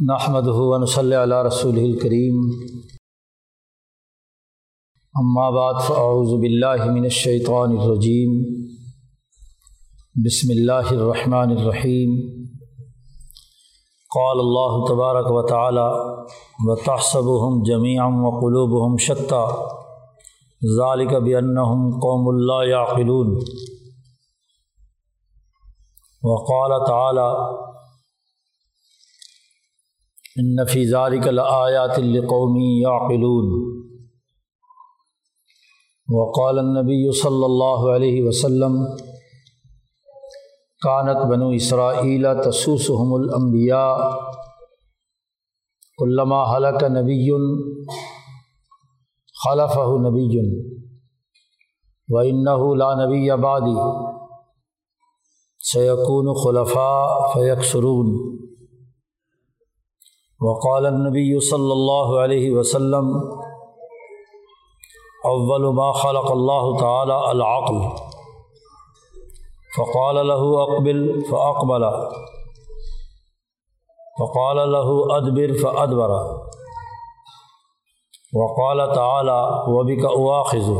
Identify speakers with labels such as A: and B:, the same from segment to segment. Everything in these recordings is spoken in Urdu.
A: نحمد ہُون صلی اللہ رسول الکریم بعد فاعوذ باللہ من الشیطان الرجیم بسم اللہ الرحمن الرحیم قال اللہ تبارک و تعالی و تحصبهم جميعا وقلوبهم شتى. ذلك بأنهم قوم لا يعقلون. وقال تعالی نفی ذالک الآیات القومی یعقلون وقال النبی صلی اللہ علیہ وسلم کانت بنو اسرائیل تسوسحم الانبیاء علامہ حلق نبی خلف نبی و لا نبی آبادی سیقون خلفاء فیق سرون وقال النبی صلی اللہ علیہ وسلم اول ما خلق اللہ تعالیٰ العقل. فقال له اقبل فاقبل فقال له ادبر فادبر وقال تعالیٰ وبك اواخذ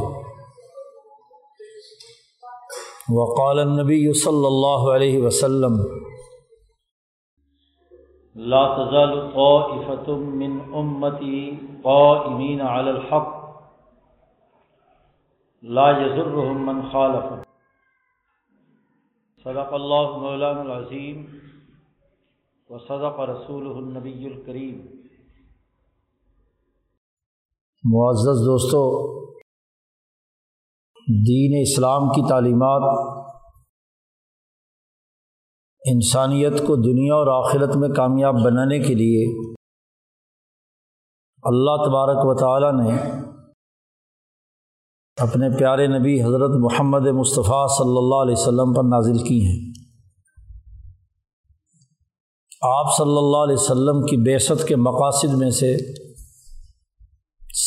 A: وقال النبی صلی اللہ علیہ وسلم
B: لا تزال طائفة من امتی قائمین علی الحق. لا يزرهم من خالف صدق اللہ مولانا العظیم و صدق رسول النبی الکریم
A: معزز دوستو، دین اسلام کی تعلیمات انسانیت کو دنیا اور آخرت میں کامیاب بنانے کے لیے اللہ تبارک و تعالیٰ نے اپنے پیارے نبی حضرت محمد مصطفیٰ صلی اللہ علیہ وسلم پر نازل کی ہیں۔ آپ صلی اللہ علیہ وسلم کی بیست کے مقاصد میں سے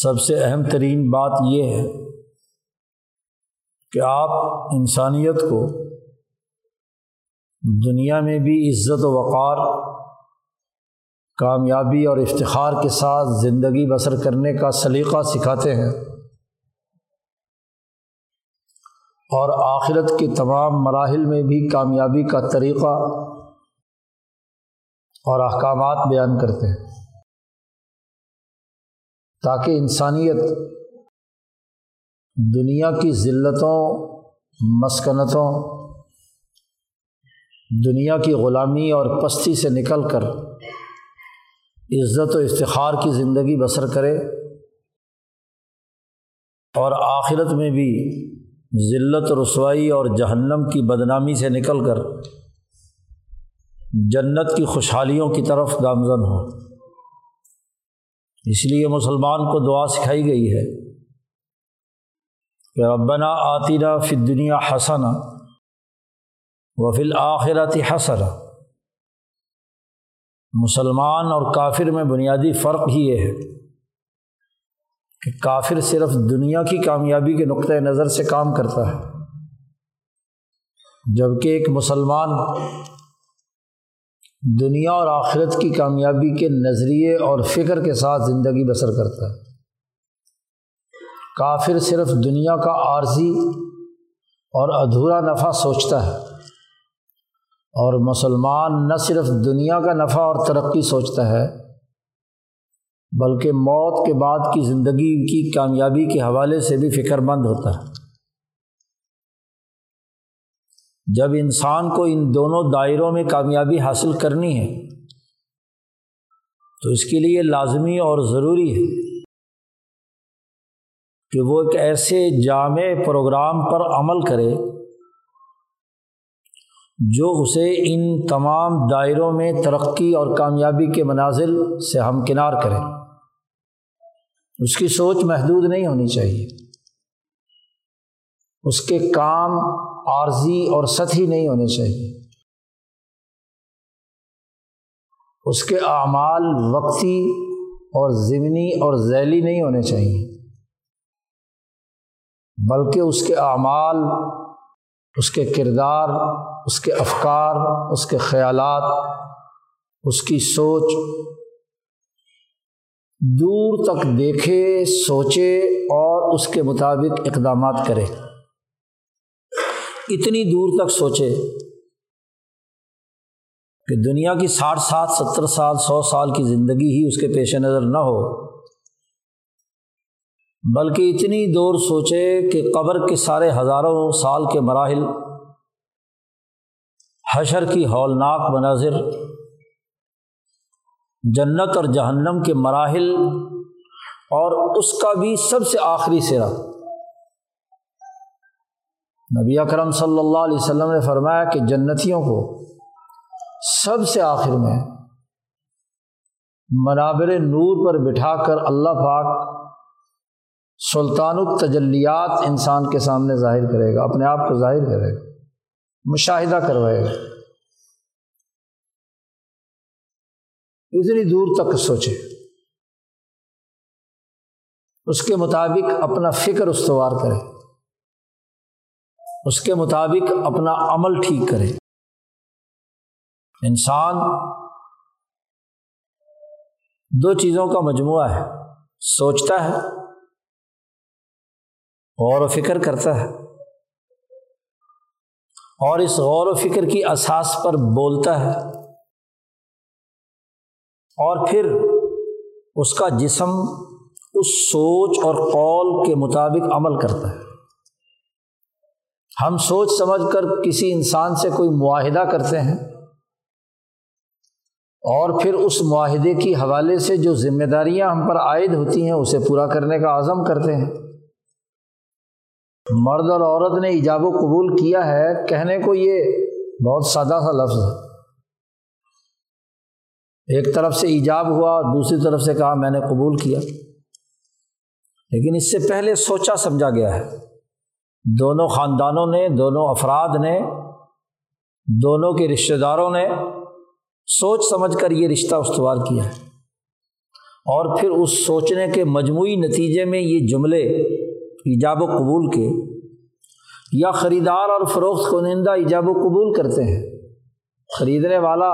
A: سب سے اہم ترین بات یہ ہے کہ آپ انسانیت کو دنیا میں بھی عزت و وقار، کامیابی اور افتخار کے ساتھ زندگی بسر کرنے کا سلیقہ سکھاتے ہیں۔ اور آخرت کے تمام مراحل میں بھی کامیابی کا طریقہ اور احکامات بیان کرتے ہیں۔ تاکہ انسانیت دنیا کی ذلتوں، مسکنتوں دنیا کی غلامی اور پستی سے نکل کر عزت و افتخار کی زندگی بسر کرے اور آخرت میں بھی ذلت، رسوائی اور جہنم کی بدنامی سے نکل کر جنت کی خوشحالیوں کی طرف گامزن ہو۔ اس لیے مسلمان کو دعا سکھائی گئی ہے کہ ربنا آتینا فی دنیا حسنا وفیل آخرات حسر مسلمان اور کافر میں بنیادی فرق ہی یہ ہے کہ کافر صرف دنیا کی کامیابی کے نقطۂ نظر سے کام کرتا ہے جبکہ ایک مسلمان دنیا اور آخرت کی کامیابی کے نظریے اور فکر کے ساتھ زندگی بسر کرتا ہے۔ کافر صرف دنیا کا عارضی اور ادھورا نفع سوچتا ہے۔ اور مسلمان نہ صرف دنیا کا نفع اور ترقی سوچتا ہے، بلکہ موت کے بعد کی زندگی کی کامیابی کے حوالے سے بھی فکر مند ہوتا ہے۔ جب انسان کو ان دونوں دائروں میں کامیابی حاصل کرنی ہے، تو اس کے لیے لازمی اور ضروری ہے کہ وہ ایک ایسے جامع پروگرام پر عمل کرے جو اسے ان تمام دائروں میں ترقی اور کامیابی کے منازل سے ہمکنار کرے اس کی سوچ محدود نہیں ہونی چاہیے۔ اس کے کام عارضی اور سطحی نہیں ہونے چاہیے۔ اس کے اعمال وقتی اور ضمنی اور ذیلی نہیں ہونے چاہیے۔ بلکہ اس کے اعمال اس کے کردار، اس کے افکار، اس کے خیالات، اس کی سوچ دور تک دیکھے، سوچے اور اس کے مطابق اقدامات کرے۔ اتنی دور تک سوچے کہ دنیا کی ساٹھ سات، ستر سال، سو سال کی زندگی ہی اس کے پیش نظر نہ ہو۔ بلکہ اتنی دور سوچے کہ قبر کے سارے ہزاروں سال کے مراحل، حشر کی ہولناک مناظر، جنت اور جہنم کے مراحل اور اس کا بھی سب سے آخری سرا۔ نبی اکرم صلی اللہ علیہ وسلم نے فرمایا کہ جنتیوں کو سب سے آخر میں منابر نور پر بٹھا کر اللہ پاک سلطان التجلیات انسان کے سامنے ظاہر کرے گا، اپنے آپ کو ظاہر کرے گا، مشاہدہ کروائے گا۔ اتنی دور تک سوچے۔ اس کے مطابق اپنا فکر استوار کرے۔ اس کے مطابق اپنا عمل ٹھیک کرے۔ انسان دو چیزوں کا مجموعہ ہے، سوچتا ہے غور و فکر کرتا ہے۔ اور اس غور و فکر کی اساس پر بولتا ہے۔ اور پھر اس کا جسم اس سوچ اور قول کے مطابق عمل کرتا ہے۔ ہم سوچ سمجھ کر کسی انسان سے کوئی معاہدہ کرتے ہیں۔ اور پھر اس معاہدے کی حوالے سے جو ذمہ داریاں ہم پر عائد ہوتی ہیں، اسے پورا کرنے کا عزم کرتے ہیں۔ مرد اور عورت نے ایجاب و قبول کیا ہے، کہنے کو یہ بہت سادہ سا لفظ ہے۔ ایک طرف سے ایجاب ہوا، دوسری طرف سے کہا میں نے قبول کیا۔ لیکن اس سے پہلے سوچا سمجھا گیا ہے۔ دونوں خاندانوں نے، دونوں افراد نے، دونوں کے رشتہ داروں نے سوچ سمجھ کر یہ رشتہ استوار کیا ہے۔ اور پھر اس سوچنے کے مجموعی نتیجے میں یہ جملے ایجاب و قبول کے، یا خریدار اور فروخت کنندہ ایجاب و قبول کرتے ہیں۔ خریدنے والا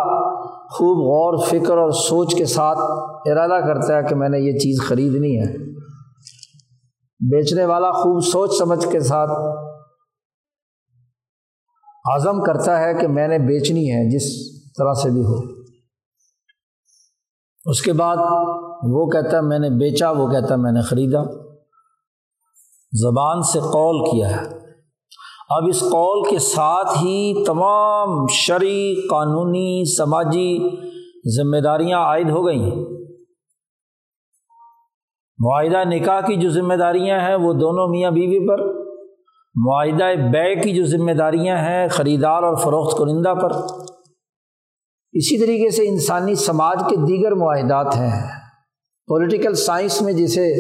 A: خوب غور، فکر اور سوچ کے ساتھ ارادہ کرتا ہے کہ میں نے یہ چیز خریدنی ہے۔ بیچنے والا خوب سوچ سمجھ کے ساتھ عزم کرتا ہے کہ میں نے بیچنی ہے، جس طرح سے بھی ہو۔ اس کے بعد وہ کہتا ہے میں نے بیچا، وہ کہتا ہے میں نے خریدا۔ زبان سے قول کیا ہے۔ اب اس قول کے ساتھ ہی تمام شرعی، قانونی، سماجی ذمہ داریاں عائد ہو گئی ہیں معاہدہ نکاح کی جو ذمہ داریاں ہیں، وہ دونوں میاں بیوی پر۔ معاہدہ بے کی جو ذمہ داریاں ہیں، خریدار اور فروخت کنندہ پر۔ اسی طریقے سے انسانی، سماج کے دیگر معاہدات ہیں۔ پولیٹیکل سائنس میں جسے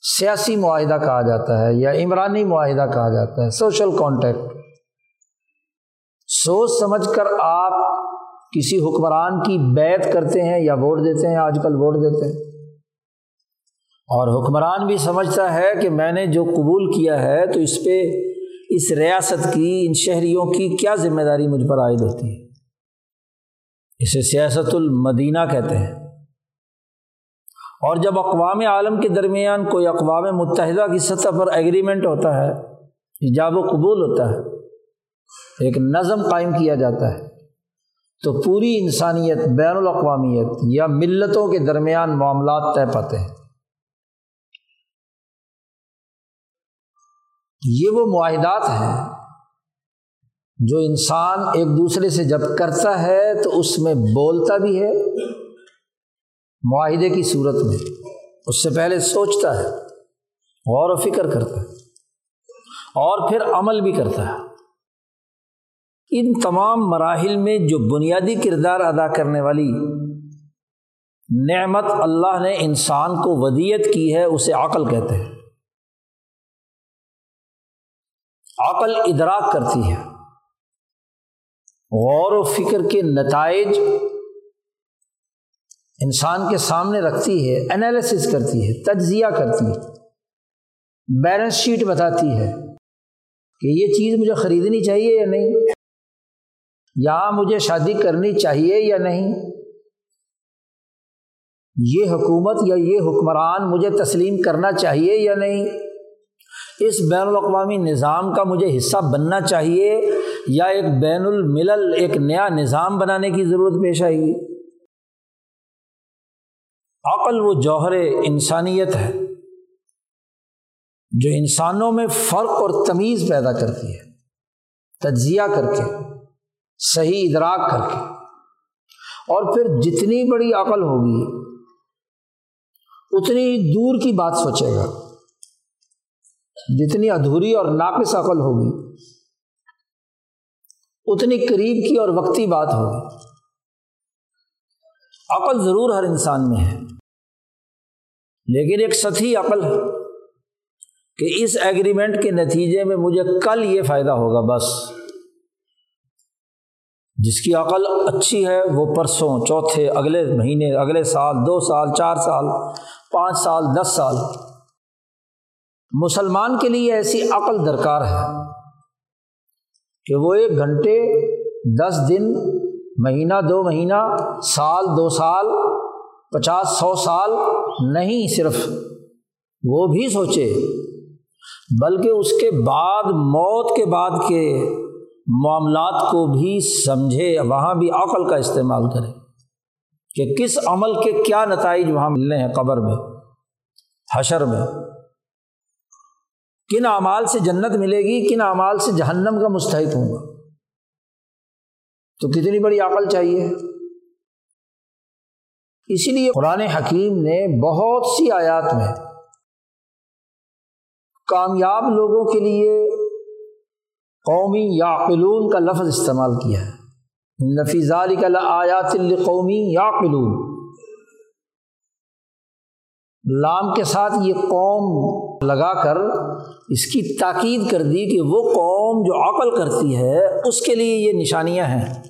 A: سیاسی معاہدہ کہا جاتا ہے یا عمرانی معاہدہ کہا جاتا ہے، سوشل کانٹیکٹ۔ سوچ سمجھ کر آپ کسی حکمران کی بیت کرتے ہیں یا ووٹ دیتے ہیں، آج کل ووٹ دیتے ہیں۔ اور حکمران بھی سمجھتا ہے کہ میں نے جو قبول کیا ہے تو اس پہ اس ریاست کی، ان شہریوں کی کیا ذمہ داری مجھ پر عائد ہوتی ہے؟ اسے سیاست المدینہ کہتے ہیں۔ اور جب اقوام عالم کے درمیان کوئی اقوام متحدہ کی سطح پر ایگریمنٹ ہوتا ہے ایجاب و قبول ہوتا ہے، ایک نظم قائم کیا جاتا ہے، تو پوری انسانیت، بین الاقوامیت یا ملتوں کے درمیان معاملات طے پاتے ہیں۔ یہ وہ معاہدات ہیں جو انسان ایک دوسرے سے جب کرتا ہے تو اس میں بولتا بھی ہے معاہدے کی صورت میں اس سے پہلے سوچتا ہے، غور و فکر کرتا ہے، اور پھر عمل بھی کرتا ہے۔ ان تمام مراحل میں جو بنیادی کردار ادا کرنے والی نعمت اللہ نے انسان کو ودیت کی ہے، اسے عقل کہتے ہیں۔ عقل ادراک کرتی ہے۔ غور و فکر کے نتائج انسان کے سامنے رکھتی ہے انالیسس کرتی ہے، تجزیہ کرتی ہے بیلنس شیٹ بتاتی ہے کہ یہ چیز مجھے خریدنی چاہیے یا نہیں؟ یا مجھے شادی کرنی چاہیے یا نہیں؟ یہ حکومت یا یہ حکمران مجھے تسلیم کرنا چاہیے یا نہیں؟ اس بین الاقوامی نظام کا مجھے حصہ بننا چاہیے یا ایک بین الملل، ایک نیا نظام بنانے کی ضرورت پیش آئے گی؟ عقل و جوہر انسانیت ہے جو انسانوں میں فرق اور تمیز پیدا کرتی ہے، تجزیہ کر کے صحیح ادراک کر کے اور پھر جتنی بڑی عقل ہوگی، اتنی دور کی بات سوچے گا۔ جتنی ادھوری اور ناقص عقل ہوگی، اتنی قریب کی اور وقتی بات ہوگی۔ عقل ضرور ہر انسان میں ہے۔ لیکن ایک سطحی عقل ہے کہ اس ایگریمنٹ کے نتیجے میں مجھے کل یہ فائدہ ہوگا بس۔ جس کی عقل اچھی ہے، وہ پرسوں چوتھے، اگلے مہینے، اگلے سال، دو سال، چار سال، پانچ سال، دس سال۔ مسلمان کے لیے ایسی عقل درکار ہے کہ وہ ایک گھنٹے، دس دن مہینہ، دو مہینہ، سال، دو سال، پچاس، سو سال، نہیں صرف۔ وہ بھی سوچے۔ بلکہ اس کے بعد، موت کے بعد کے معاملات کو بھی سمجھے۔ وہاں بھی عقل کا استعمال کرے۔ کہ کس عمل کے کیا نتائج وہاں ملنے ہیں قبر میں، حشر میں۔ کن اعمال سے جنت ملے گی، کن اعمال سے جہنم کا مستحق ہوں گا۔ تو کتنی بڑی عقل چاہیے؟ اسی لیے قرآن حکیم نے بہت سی آیات میں کامیاب لوگوں کے لیے قومی یا قلون کا لفظ استعمال کیا ہے۔ نفیز علی کا آیات القومی یا قلون لام کے ساتھ یہ قوم لگا کر اس کی تاکید کر دی کہ وہ قوم جو عقل کرتی ہے، اس کے لیے یہ نشانیاں ہیں۔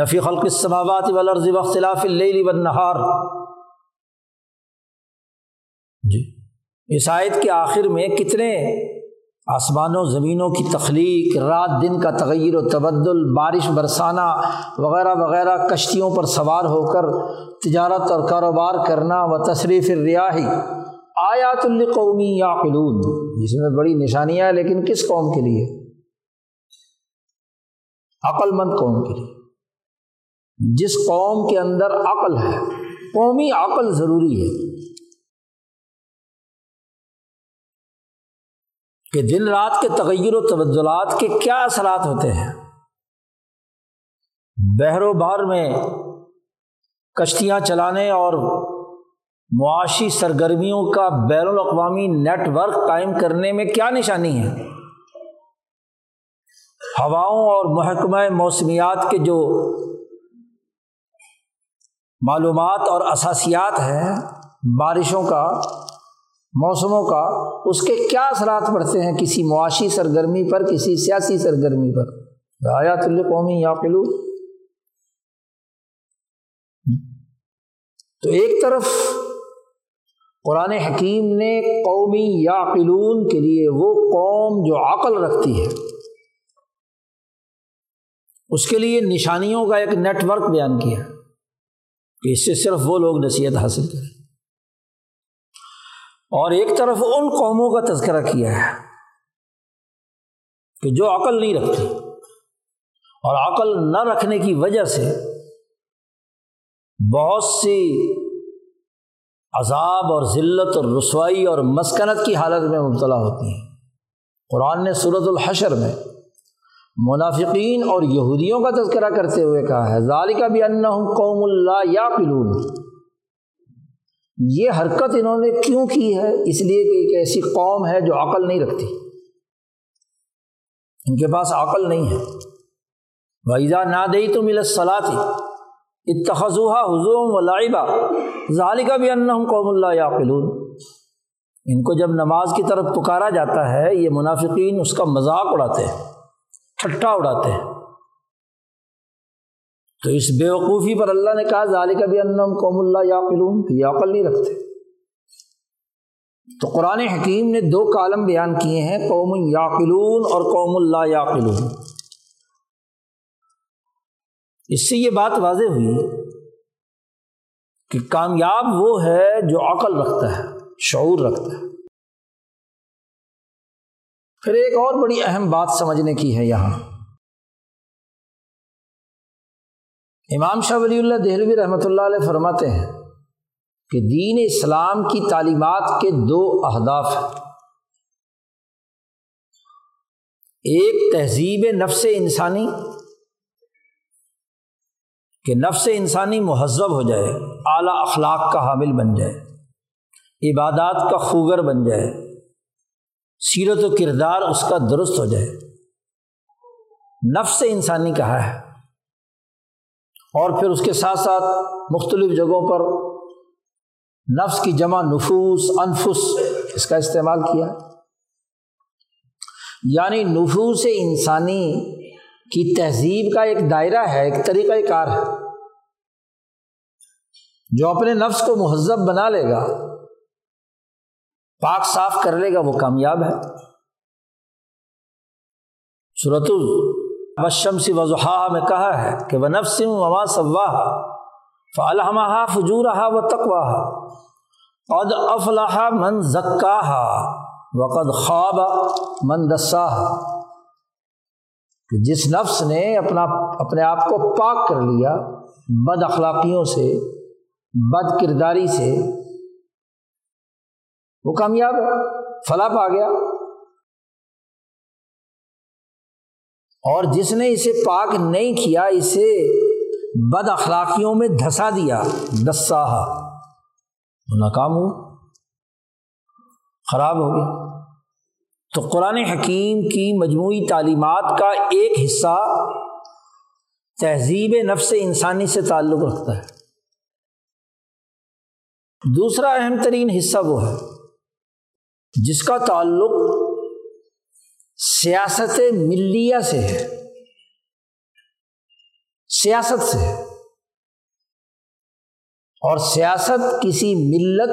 A: نفی خلق السماوات والارض واختلاف اللیل والنہار جی۔ اس آیت کے آخر میں کتنے آسمانوں، زمینوں کی تخلیق، رات دن کا تغیر و تبدل، بارش برسانہ وغیرہ وغیرہ کشتیوں پر سوار ہو کر تجارت اور کاروبار کرنا و تصریف ریاحی آیات القومی یا قلون جس میں بڑی نشانیاں ہیں لیکن کس قوم کے لیے؟ عقل مند قوم کے لیے۔ جس قوم کے اندر عقل ہے، قومی عقل ضروری ہے کہ دن رات کے تغیر و تبدلات کے کیا اثرات ہوتے ہیں۔ بحر و بہر میں کشتیاں چلانے اور معاشی سرگرمیوں کا بین الاقوامی نیٹ ورک قائم کرنے میں کیا نشانی ہے؟ ہواؤں اور محکمہ موسمیات کے جو معلومات اور اثاسیات ہیں بارشوں کا، موسموں کا، اس کے کیا اثرات پڑتے ہیں کسی معاشی سرگرمی پر، کسی سیاسی سرگرمی پر؟ آیات قومی یا پلو تو ایک طرف قرآن حکیم نے قومی یا قلون کے لیے وہ قوم جو عقل رکھتی ہے، اس کے لیے نشانیوں کا ایک نیٹ ورک بیان کیا۔ ہے کہ اس سے صرف وہ لوگ نصیحت حاصل کریں۔ اور ایک طرف ان قوموں کا تذکرہ کیا ہے کہ جو عقل نہیں رکھتی اور عقل نہ رکھنے کی وجہ سے بہت سی عذاب اور ذلت اور رسوائی اور مسکنت کی حالت میں مبتلا ہوتی ہیں۔ قرآن نے صورت الحشر میں منافقین اور یہودیوں کا تذکرہ کرتے ہوئے کہا ہے ظالقہ بھی ان ٹھٹا اڑاتے ہیں۔ تو اس بے وقوفی پر اللہ نے کہا ظالقہ بھی ان قوم اللہ یا یہ عقل نہیں رکھتے۔ تو قرآن حکیم نے دو کالم بیان کیے ہیں، قوم یاقلون اور قوم اللہ یاقلون۔ اس سے یہ بات واضح ہوئی کہ کامیاب وہ ہے جو عقل رکھتا ہے، شعور رکھتا ہے۔ پھر ایک اور بڑی اہم بات سمجھنے کی ہے یہاں۔ امام شاہ ولی اللہ دہلوی رحمۃ اللہ علیہ فرماتے ہیں کہ دین اسلام کی تعلیمات کے دو اہداف ہیں۔ ایک تہذیب نفس انسانی، کہ نفس انسانی مہذب ہو جائے، اعلیٰ اخلاق کا حامل بن جائے، عبادات کا خوگر بن جائے۔ سیرت و کردار اس کا درست ہو جائے۔ نفس انسانی کہا ہے۔ اور پھر اس کے ساتھ ساتھ مختلف جگہوں پر نفس کی جمع نفوس، انفس اس کا استعمال کیا۔ یعنی نفوس انسانی کی تہذیب کا ایک دائرہ ہے، ایک طریقۂ کار ہے۔ جو اپنے نفس کو مہذب بنا لے گا۔ پاک صاف کر لے گا، وہ کامیاب ہے۔ صورت البشم سی وضحا میں کہا ہے کہ وہ نفسم وما صواہ فلحمہ فجور و تقواہ قد افلاح من ذکا وقد خواب من دسا کہ جس نفس نے اپنا، اپنے آپ کو پاک کر لیا، بد اخلاقیوں سے، بد کرداری سے وہ کامیاب فلاں پا گیا۔ اور جس نے اسے پاک نہیں کیا، اسے بد اخلاقیوں میں دھسا دیا۔ دسا وہ ناکام ہوا۔ خراب ہو گیا۔ تو قرآن حکیم کی مجموعی تعلیمات کا ایک حصہ تہذیب نفس انسانی سے تعلق رکھتا ہے۔ دوسرا اہم ترین حصہ وہ ہے۔ جس کا تعلق سیاست ملیہ سے ہے۔ سیاست سے۔ ہے اور سیاست کسی ملت،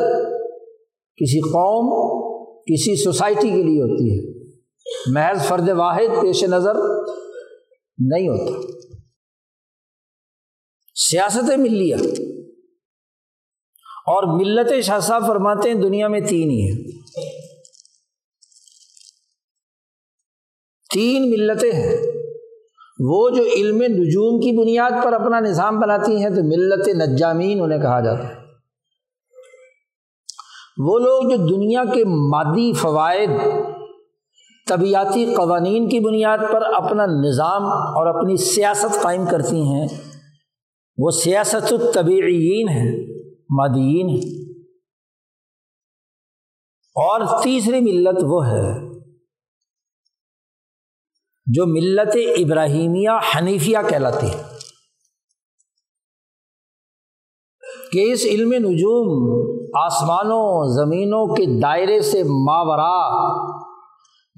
A: کسی قوم، کسی سوسائٹی کے لیے ہوتی ہے۔ محض فرد واحد پیش نظر نہیں ہوتا۔ سیاست ملیہ۔ اور ملت شاہ صاحب فرماتے ہیں دنیا میں تین ہی ہیں۔ تین ملتیں ہیں۔ وہ جو علم نجوم کی بنیاد پر اپنا نظام بناتی ہیں، تو ملت نجامین انہیں کہا جاتا ہے۔ وہ لوگ جو دنیا کے مادی فوائد، طبیعتی قوانین کی بنیاد پر اپنا نظام اور اپنی سیاست قائم کرتی ہیں، وہ سیاست الطبعین ہیں، مادیین ہیں۔ اور تیسری ملت وہ ہے۔ جو ملت ابراہیمیہ حنیفیہ کہلاتی ہے۔ کہ اس علم نجوم آسمانوں، زمینوں کے دائرے سے ماورا،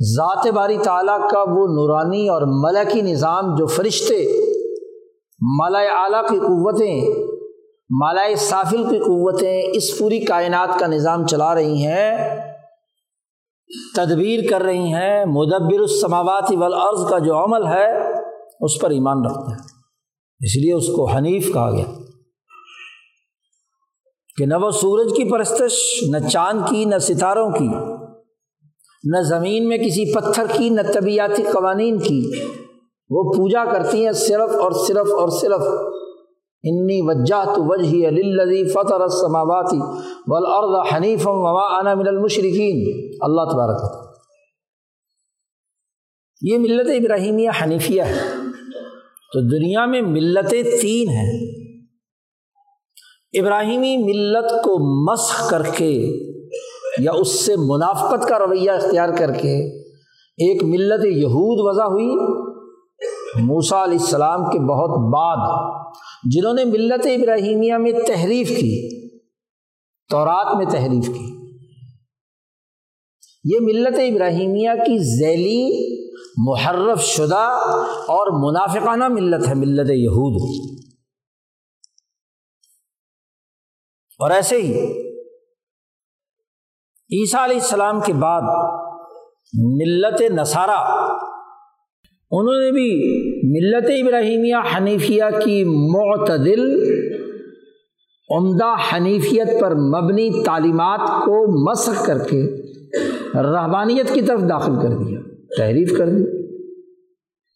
A: ذات باری تعالیٰ کا وہ نورانی اور ملکی نظام جو فرشتے مالا اعلیٰ کی قوتیں مالائے سافل کی قوتیں اس پوری کائنات کا نظام چلا رہی ہیں تدبیر کر رہی ہیں، مدبر السماواتی والارض کا جو عمل ہے، اس پر ایمان رکھتے ہیں۔ اس لیے اس کو حنیف کہا گیا۔ کہ نہ وہ سورج کی پرستش، نہ چاند کی، نہ ستاروں کی، نہ زمین میں کسی پتھر کی، نہ طبیعتی قوانین کی۔ وہ پوجا کرتی ہیں صرف اور صرف اور صرف۔ انی وجہ تو وجہ علی فطر السماواتی والارض حنیف وما انا من المشرقین اللہ تبارک یہ ملت ابراہیمیہ حنیفیہ ہے۔ تو دنیا میں ملتیں تین ہیں۔ ابراہیمی ملت کو مسخ کر کے یا اس سے منافقت کا رویہ اختیار کر کے ایک ملت یہود وضع ہوئی۔ موسا علیہ السلام کے بہت بعد جنہوں نے ملت ابراہیمیہ میں تحریف کی، تورات میں تحریف کی۔ یہ ملت ابراہیمیہ کی ذیلی، محرف شدہ اور منافقانہ ملت ہے، ملت یہود۔ اور ایسے ہی عیسیٰ علیہ السلام کے بعد ملت نصارہ انہوں نے بھی ملت ابراہیمیہ حنیفیہ کی معتدل عمدہ حنیفیت پر مبنی تعلیمات کو مسخ کر کے رحبانیت کی طرف داخل کر دیا، تحریف کر دی۔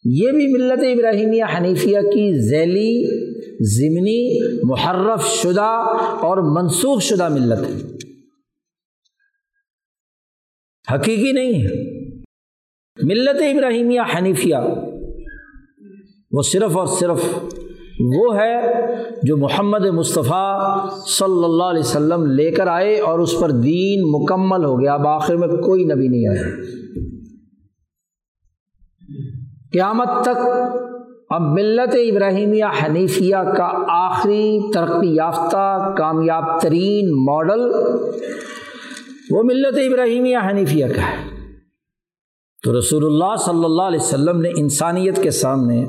A: یہ بھی ملت ابراہیمیہ حنیفیہ کی ذیلی، ضمنی، محرف شدہ اور منسوخ شدہ ملت ہے۔ حقیقی نہیں ہے۔ ملت ابراہیمیہ حنیفیہ۔ وہ صرف اور صرف وہ ہے جو محمد مصطفیٰ صلی اللہ علیہ وسلم لے کر آئے اور اس پر دین مکمل ہو گیا۔ اب آخر میں کوئی نبی نہیں آیا۔ قیامت تک اب ملت ابراہیمیہ حنیفیہ کا آخری ترقی یافتہ کامیاب ترین ماڈل وہ ملت ابراہیمیہ حنیفیہ کا ہے۔ تو رسول اللہ صلی اللہ علیہ وسلم نے انسانیت کے سامنے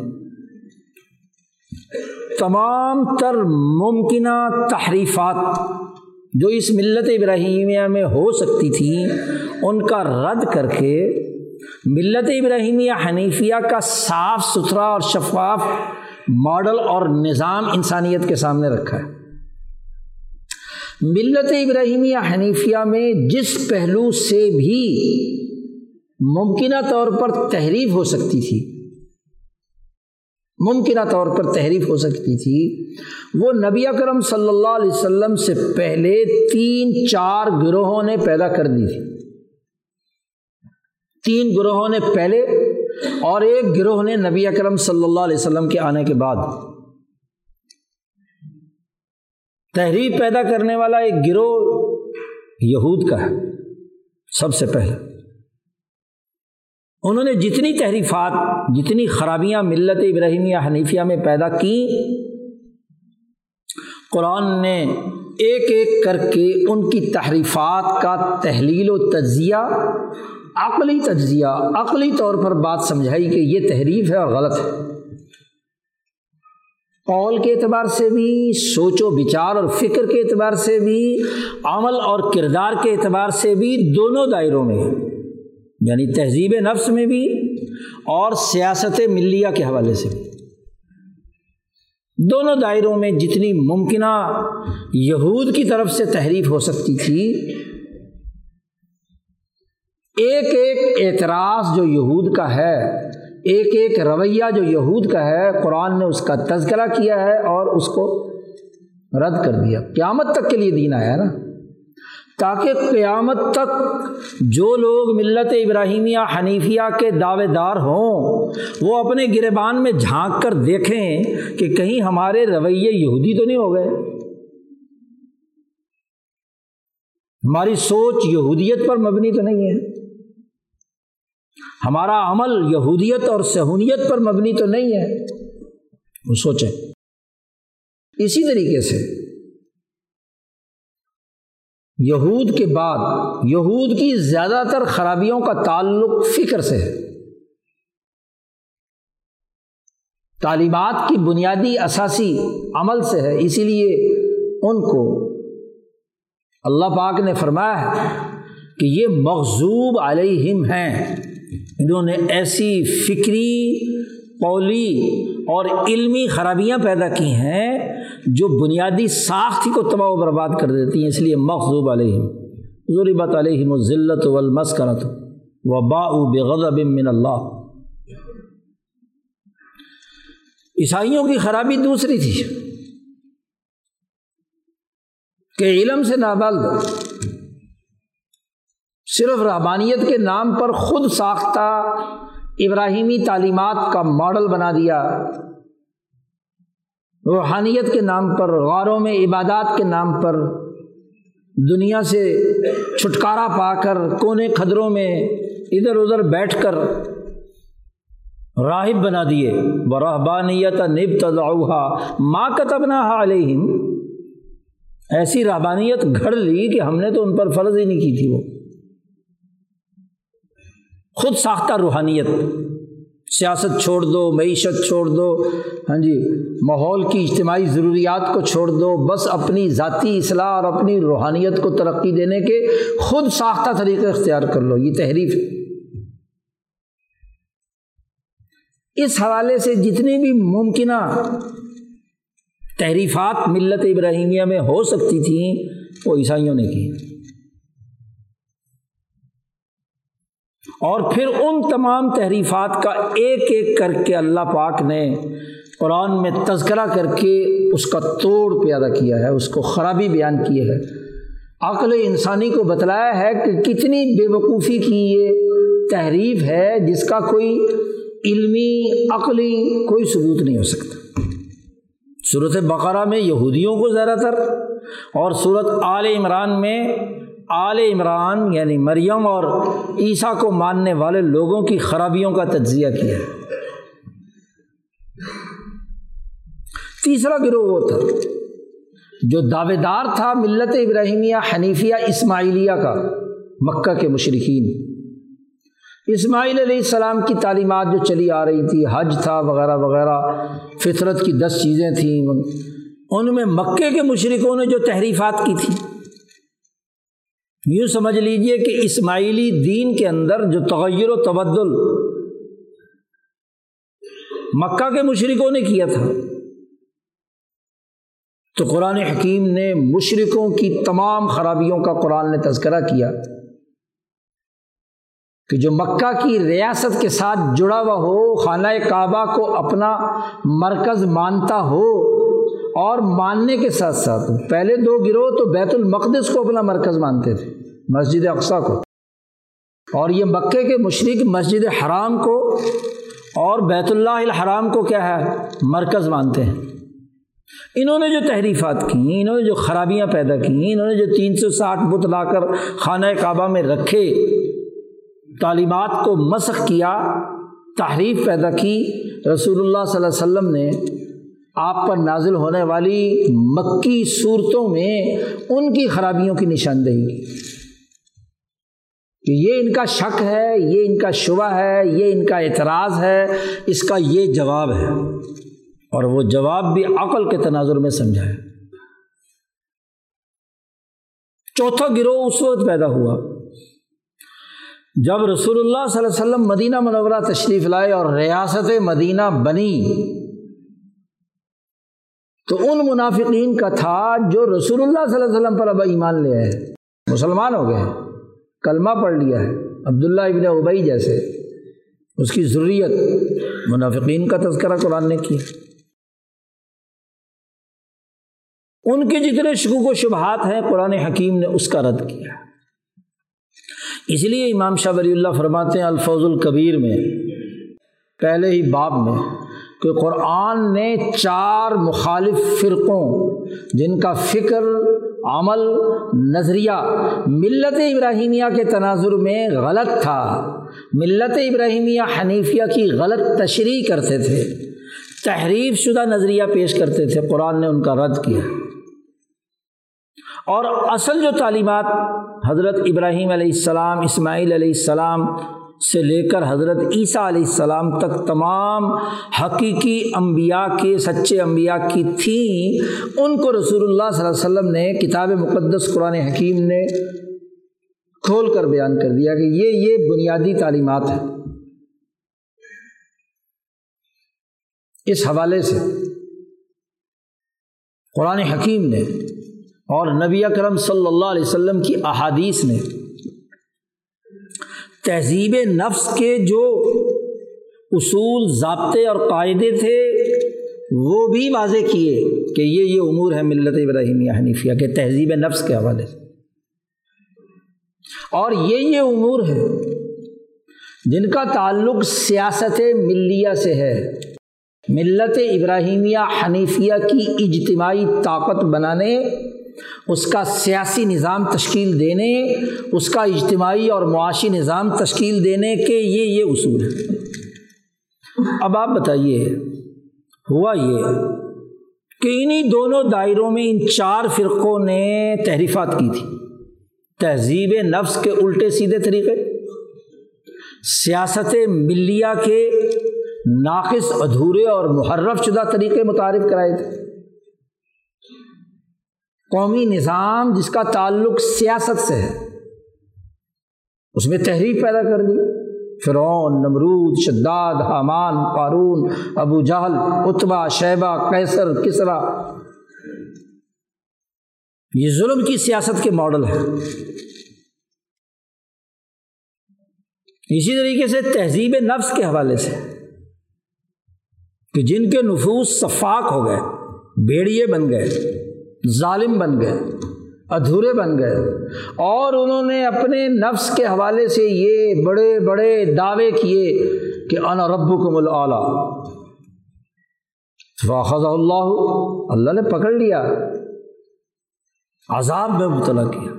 A: تمام تر ممکنہ تحریفات جو اس ملت ابراہیمیہ میں ہو سکتی تھیں ان کا رد کر کے ملت ابراہیمیہ حنیفیہ کا صاف ستھرا اور شفاف ماڈل اور نظام انسانیت کے سامنے رکھا ہے۔ ملت ابراہیمیہ حنیفیہ میں جس پہلو سے بھی ممکنہ طور پر تحریف ہو سکتی تھی۔ ممکنہ طور پر تحریف ہو سکتی تھی۔ وہ نبی اکرم صلی اللہ علیہ وسلم سے پہلے تین چار گروہوں نے پیدا کر دی تھی۔ تین گروہوں نے پہلے اور ایک گروہ نے نبی اکرم صلی اللہ علیہ وسلم کے آنے کے بعد۔ تحریف پیدا کرنے والا ایک گروہ یہود کا ہے، سب سے پہلے۔ انہوں نے جتنی تحریفات، جتنی خرابیاں ملت ابراہیمیہ حنیفیہ میں پیدا کی، قرآن نے ایک ایک کر کے ان کی تحریفات کا تحلیل و تجزیہ، عقلی تجزیہ، عقلی طور پر بات سمجھائی کہ یہ تحریف ہے اور غلط ہے۔ قول کے اعتبار سے بھی، سوچ و بچار اور فکر کے اعتبار سے بھی، عمل اور کردار کے اعتبار سے بھی دونوں دائروں میں یعنی تہذیب نفس میں بھی اور سیاست ملیہ کے حوالے سے بھی۔ دونوں دائروں میں جتنی ممکنہ یہود کی طرف سے تحریف ہو سکتی تھی، ایک ایک اعتراض جو یہود کا ہے، ایک ایک رویہ جو یہود کا ہے، قرآن نے اس کا تذکرہ کیا ہے اور اس کو رد کر دیا۔ قیامت تک کے لیے دین آیا نا؟ تاکہ قیامت تک جو لوگ ملت ابراہیمیہ حنیفیہ کے دعوے دار ہوں، وہ اپنے گربان میں جھانک کر دیکھیں کہ کہیں ہمارے رویے یہودی تو نہیں ہو گئے۔ ہماری سوچ یہودیت پر مبنی تو نہیں ہے۔ ہمارا عمل یہودیت اور سہونیت پر مبنی تو نہیں ہے۔ وہ سوچیں۔ اسی طریقے سے یہود کے بعد، یہود کی زیادہ تر خرابیوں کا تعلق فکر سے ہے۔ تعلیمات کی بنیادی اثاثی عمل سے ہے، اسی لیے ان کو اللہ پاک نے فرمایا ہے کہ یہ مغزوب علیہم ہیں۔ انہوں نے ایسی فکری پولی اور علمی خرابیاں پیدا کی ہیں جو بنیادی ساخت کو تباہ و برباد کر دیتی ہیں، اس لیے مخضوب علیہم، ضربت علیہم و ذلت والمسکنت و بغضب من اللہ۔ عیسائیوں کی خرابی دوسری تھی کہ علم سے نابلد، صرف رحبانیت کے نام پر خود ساختہ ابراہیمی تعلیمات کا ماڈل بنا دیا۔ روحانیت کے نام پر، غاروں میں عبادات کے نام پر، دنیا سے چھٹکارا پا کر، کونے کھدروں میں ادھر ادھر بیٹھ کر راہب بنا دیے۔ برحبانیت نب تضاؤ ماں کتبنا علیہم ایسی رحبانیت گھڑ لی کہ ہم نے تو ان پر فرض ہی نہیں کی تھی وہ۔ خود ساختہ روحانیت۔ سیاست چھوڑ دو، معیشت چھوڑ دو ہاں جی ماحول کی اجتماعی ضروریات کو چھوڑ دو، بس اپنی ذاتی اصلاح اور اپنی روحانیت کو ترقی دینے کے خود ساختہ طریقے اختیار کر لو، یہ تحریف اس حوالے سے جتنی بھی ممکنہ تحریفات ملت ابراہیمیہ میں ہو سکتی تھیں، وہ عیسائیوں نے کی۔ اور پھر ان تمام تحریفات کا ایک ایک کر کے اللہ پاک نے قرآن میں تذکرہ کر کے اس کا توڑ پیدا کیا ہے، اس کو خرابی بیان کی ہے۔ عقل انسانی کو بتلایا ہے کہ کتنی بے وقوفی کی یہ تحریف ہے جس کا کوئی علمی، عقلی کوئی ثبوت نہیں ہو سکتا۔ صورت بقرہ میں یہودیوں کو زیادہ تر اور صورت آل عمران میں آل عمران یعنی مریم اور عیسیٰ کو ماننے والے لوگوں کی خرابیوں کا تجزیہ کیا۔ ہے تیسرا گروہ وہ تھا جو دعوے دار تھا ملت ابراہیمیہ، حنیفیہ، اسماعیلیہ کا، مکہ کے مشرقین اسماعیل علیہ السلام کی تعلیمات جو چلی آ رہی تھی، حج تھا وغیرہ وغیرہ، فطرت کی دس چیزیں تھیں۔ ان میں مکے کے مشرقوں نے جو تحریفات کی تھی یوں سمجھ لیجیے کہ اسماعیلی دین کے اندر جو تغیر و تبدل مکہ کے مشرقوں نے کیا تھا، تو قرآن حکیم نے مشرقوں کی تمام خرابیوں کا قرآن نے تذکرہ کیا کہ جو مکہ کی ریاست کے ساتھ جڑا ہوا ہو، خانہ کعبہ کو اپنا مرکز مانتا ہو اور ماننے کے ساتھ ساتھ، پہلے دو گروہ تو بیت المقدس کو اپنا مرکز مانتے تھے، مسجد اقسا کو۔ اور یہ مکے کے مشرق مسجد حرام کو اور بیت اللہ الحرام کو کیا ہے؟ مرکز مانتے ہیں۔ انہوں نے جو تحریفات کی انہوں نے جو خرابیاں پیدا کی انہوں نے جو تین سو ساٹھ بت لا کر خانہ کعبہ میں رکھے، تعلیمات کو مسخ کیا، تحریف پیدا کی، رسول اللہ صلی اللہ علیہ وسلم نے آپ پر نازل ہونے والی مکی صورتوں میں ان کی خرابیوں کی نشاندہی کہ یہ ان کا شک ہے، یہ ان کا شبہ ہے، یہ ان کا اعتراض ہے، اس کا یہ جواب ہے۔ اور وہ جواب بھی عقل کے تناظر میں سمجھا ہے چوتھا گروہ اس وقت پیدا ہوا۔ جب رسول اللہ صلی اللہ علیہ وسلم مدینہ منورہ تشریف لائے اور ریاست مدینہ بنی تو ان منافقین کا تھا جو رسول اللہ صلی اللہ علیہ وسلم پر اب ایمان لے آئے مسلمان ہو گئے کلمہ پڑھ لیا ہے۔ عبداللہ ابن ابئی جیسے۔ اس کی ضروریت منافقین کا تذکرہ قرآن نے کیا۔ ان کے جتنے شکوک و شبہات ہیں، قرآن حکیم نے اس کا رد کیا۔ اس لیے امام شاہ ولی اللہ فرماتے ہیں الفوظ القبیر میں، پہلے ہی باب میں کہ قرآن نے چار مخالف فرقوں، جن کا فکر، عمل، نظریہ، ملت ابراہیمیہ کے تناظر میں غلط تھا۔ ملت ابراہیمیہ حنیفیہ کی غلط تشریح کرتے تھے۔ تحریف شدہ نظریہ پیش کرتے تھے۔ قرآن نے ان کا رد کیا۔ اور اصل جو تعلیمات حضرت ابراہیم علیہ السلام، اسماعیل علیہ السلام سے لے کر حضرت عیسیٰ علیہ السلام تک تمام حقیقی انبیاء کے سچے انبیاء کی تھیں، ان کو رسول اللہ صلی اللہ علیہ وسلم نے، کتاب مقدس قرآن حکیم نے کھول کر بیان کر دیا کہ یہ یہ بنیادی تعلیمات ہیں۔ اس حوالے سے قرآن حکیم نے اور نبی اکرم صلی اللہ علیہ وسلم کی احادیث نے تہذیب نفس کے جو اصول، ضابطے اور قاعدے تھے، وہ بھی واضح کیے کہ یہ یہ امور ہے ملت ابراہیم حنیفیہ کے تہذیب نفس کے حوالے سے۔ اور یہ یہ امور ہے جن کا تعلق سیاست ملیہ سے ہے۔ ملت ابراہیمیہ حنیفیہ کی اجتماعی طاقت بنانے اس کا سیاسی نظام تشکیل دینے، اس کا اجتماعی اور معاشی نظام تشکیل دینے کے یہ یہ اصول ہیں۔ اب آپ بتائیے، ہوا یہ کہ انہیں دونوں دائروں میں ان چار فرقوں نے تحریفات کی تھی۔ تہذیب نفس کے الٹے سیدھے طریقے، سیاست ملیہ کے ناقص ادھورے اور محرف شدہ طریقے متعارف کرائے تھے۔ قومی نظام جس کا تعلق سیاست سے ہے، اس میں تحریک پیدا کر دی فرعون، نمرود، شداد، حامان، قارون، ابو جہل اتبا شیبہ کیسر کسرا یہ ظلم کی سیاست کے ماڈل ہے اسی طریقے سے تہذیب نفس کے حوالے سے کہ جن کے نفوس صفاق ہو گئے، بیڑیے بن گئے۔ ظالم بن گئے، ادھورے بن گئے۔ اور انہوں نے اپنے نفس کے حوالے سے یہ بڑے بڑے دعوے کیے کہ انا رب کو واخذ اللہ اللہ نے پکڑ لیا۔ عذاب میں مبتلا کیا۔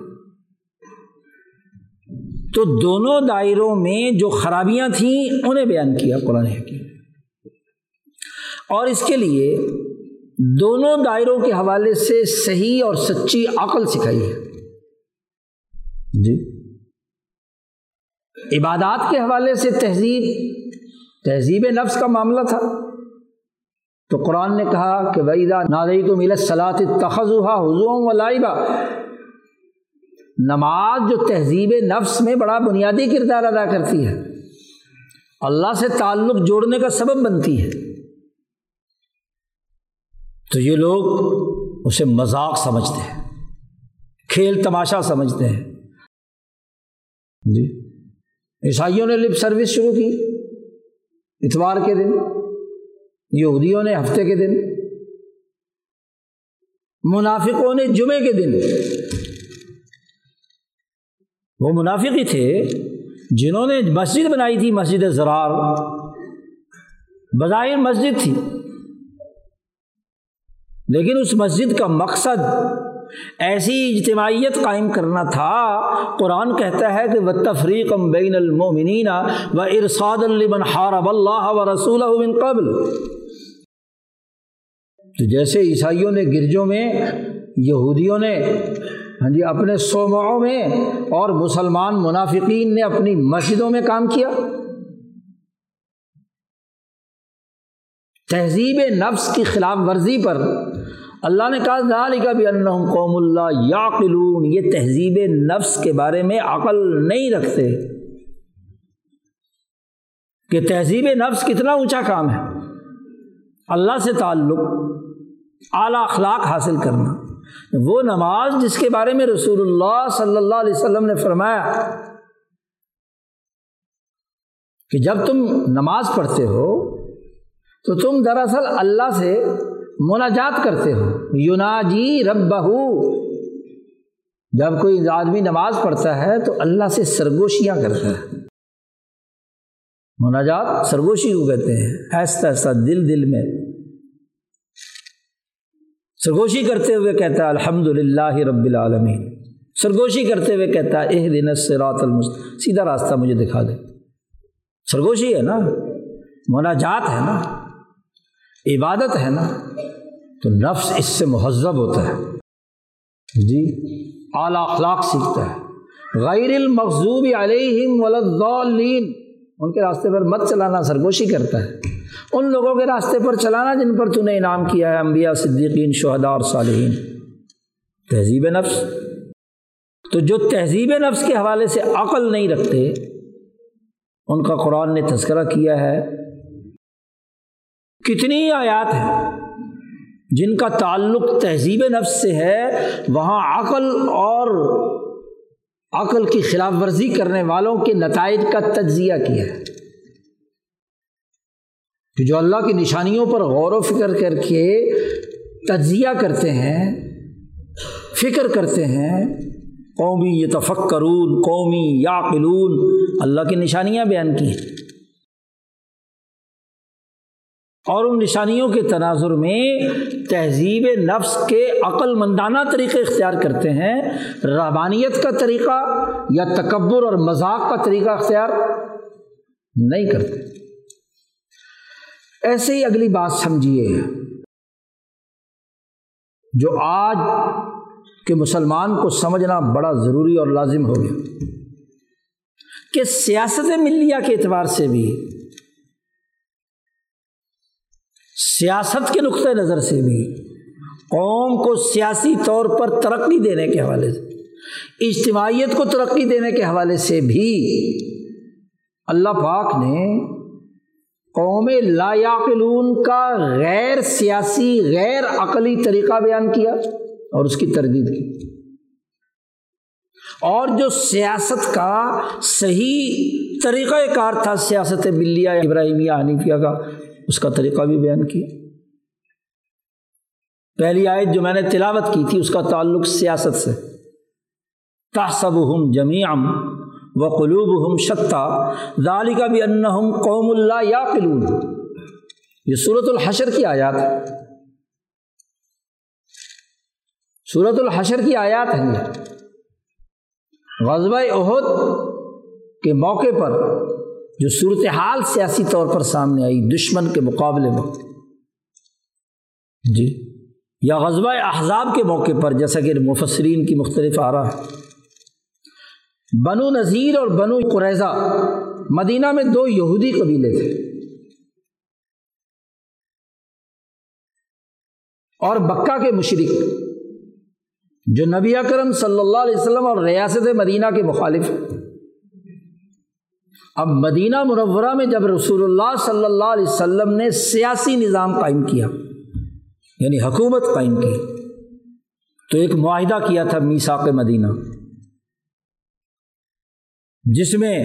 A: تو دونوں دائروں میں جو خرابیاں تھیں، انہیں بیان کیا قرآن حکیم۔ اور اس کے لیے دونوں دائروں کے حوالے سے صحیح اور سچی عقل سکھائی ہے۔ جی۔ عبادات کے حوالے سے تہذیب تہذیب نفس کا معاملہ تھا۔ تو قرآن نے کہا کہ ویدا نادئی تو ملت صلاح تخذہ حضو لائبہ نماز جو تہذیب نفس میں بڑا بنیادی کردار ادا کرتی ہے اللہ سے تعلق جوڑنے کا سبب بنتی ہے۔ تو یہ لوگ اسے مذاق سمجھتے ہیں، کھیل تماشا سمجھتے ہیں۔ جی عیسائیوں نے لپ سروس شروع کی اتوار کے دن، یہودیوں نے ہفتے کے دن، منافقوں نے جمعے کے دن۔ وہ منافق ہی تھے جنہوں نے مسجد بنائی تھی، مسجد زرار۔ بظاہر مسجد تھی۔ لیکن اس مسجد کا مقصد ایسی اجتماعیت قائم کرنا تھا۔ قرآن کہتا ہے کہ وہ تفریق بین المومنین و ارساد المن حارب اللہ و رسول قبل۔ تو جیسے عیسائیوں نے گرجوں میں، یہودیوں نے ہاں جی اپنے صوبوں میں اور مسلمان منافقین نے اپنی مسجدوں میں کام کیا۔ تہذیب نفس کی خلاف ورزی پر اللہ نے کہا ظال کا بھی ان قوم اللہ یا یہ تہذیب نفس کے بارے میں عقل نہیں رکھتے کہ تہذیب نفس کتنا اونچا کام ہے۔ اللہ سے تعلق، اعلیٰ اخلاق حاصل کرنا۔ وہ نماز جس کے بارے میں رسول اللہ صلی اللہ علیہ وسلم نے فرمایا کہ جب تم نماز پڑھتے ہو تو تم دراصل اللہ سے مناجات کرتے ہو۔ یونا جی رب بہو جب کوئی آدمی نماز پڑھتا ہے تو اللہ سے سرگوشیاں کرتا ہے۔ مناجات سرگوشی کو کہتے ہیں۔ ایسا ایسا دل دل میں۔ سرگوشی کرتے ہوئے کہتا ہے الحمد للہ رب العالمین۔ سرگوشی کرتے ہوئے کہتا ہے اح دن سے رات سیدھا راستہ مجھے دکھا دے۔ سرگوشی ہے نا؟ مناجات ہے نا؟ عبادت ہے نا، تو نفس اس سے مہذب ہوتا ہے۔ جی اعلیٰ اخلاق سیکھتا ہے۔ غیر المغضوب علیہم ولدالین ان کے راستے پر مت چلانا، سرگوشی کرتا ہے۔ ان لوگوں کے راستے پر چلانا جن پر تو نے انعام کیا ہے، انبیاء، صدیقین، شہداء اور صالحین۔ تہذیب نفس۔ تو جو تہذیب نفس کے حوالے سے عقل نہیں رکھتے، ان کا قرآن نے تذکرہ کیا ہے۔ کتنی آیات ہیں جن کا تعلق تہذیب نفس سے ہے، وہاں عقل اور عقل کی خلاف ورزی کرنے والوں کے نتائج کا تجزیہ کیا ہے۔ کہ جو اللہ کی نشانیوں پر غور و فکر کر کے تجزیہ کرتے ہیں، فکر کرتے ہیں، قومی یہ تفکرون قومی یا قلون اللہ کی نشانیاں بیان کی ہیں۔ اور ان نشانیوں کے تناظر میں تہذیب نفس کے عقل مندانہ طریقے اختیار کرتے ہیں رحبانیت کا طریقہ یا تکبر اور مذاق کا طریقہ اختیار نہیں کرتے۔ ایسے ہی اگلی بات سمجھیے جو آج کے مسلمان کو سمجھنا بڑا ضروری اور لازم ہو گیا۔ کہ سیاست ملیہ کے اعتبار سے بھی سیاست کے نقطۂ نظر سے بھی قوم کو سیاسی طور پر ترقی دینے کے حوالے سے، اجتماعیت کو ترقی دینے کے حوالے سے بھی اللہ پاک نے قوم لا کا غیر سیاسی، غیر عقلی طریقہ بیان کیا اور اس کی تردید کی۔ اور جو سیاست کا صحیح طریقۂ کار تھا، سیاست ملیہ، ابراہیمیہ، حنیفیہ کا اس کا طریقہ بھی بیان کیا۔ پہلی آیت جو میں نے تلاوت کی تھی اس کا تعلق سیاست سے۔ تحسب ہم جمیام و قلوب ہم شکتا ذالی کا بھی ان قوم اللہ یا قلوب یہ صورت الحشر کی آیات ہے۔ صورت الحشر کی آیات ہیں یہ۔ غزبۂ عہد کے موقع پر جو صورتحال سیاسی طور پر سامنے آئی، دشمن کے مقابلے میں۔ جی۔ یا غزبۂ احزاب کے موقع پر، جیسا کہ مفسرین کی مختلف آ رہا ہے بنو نذیر اور بنو قریضہ مدینہ میں دو یہودی قبیلے تھے۔ اور بکہ کے مشرق، جو نبی اکرم صلی اللہ علیہ وسلم اور ریاست مدینہ کے مخالف۔ اب مدینہ مرورہ میں جب رسول اللہ صلی اللہ علیہ وسلم نے سیاسی نظام قائم کیا یعنی حکومت قائم کی، تو ایک معاہدہ کیا تھا میساک مدینہ، جس میں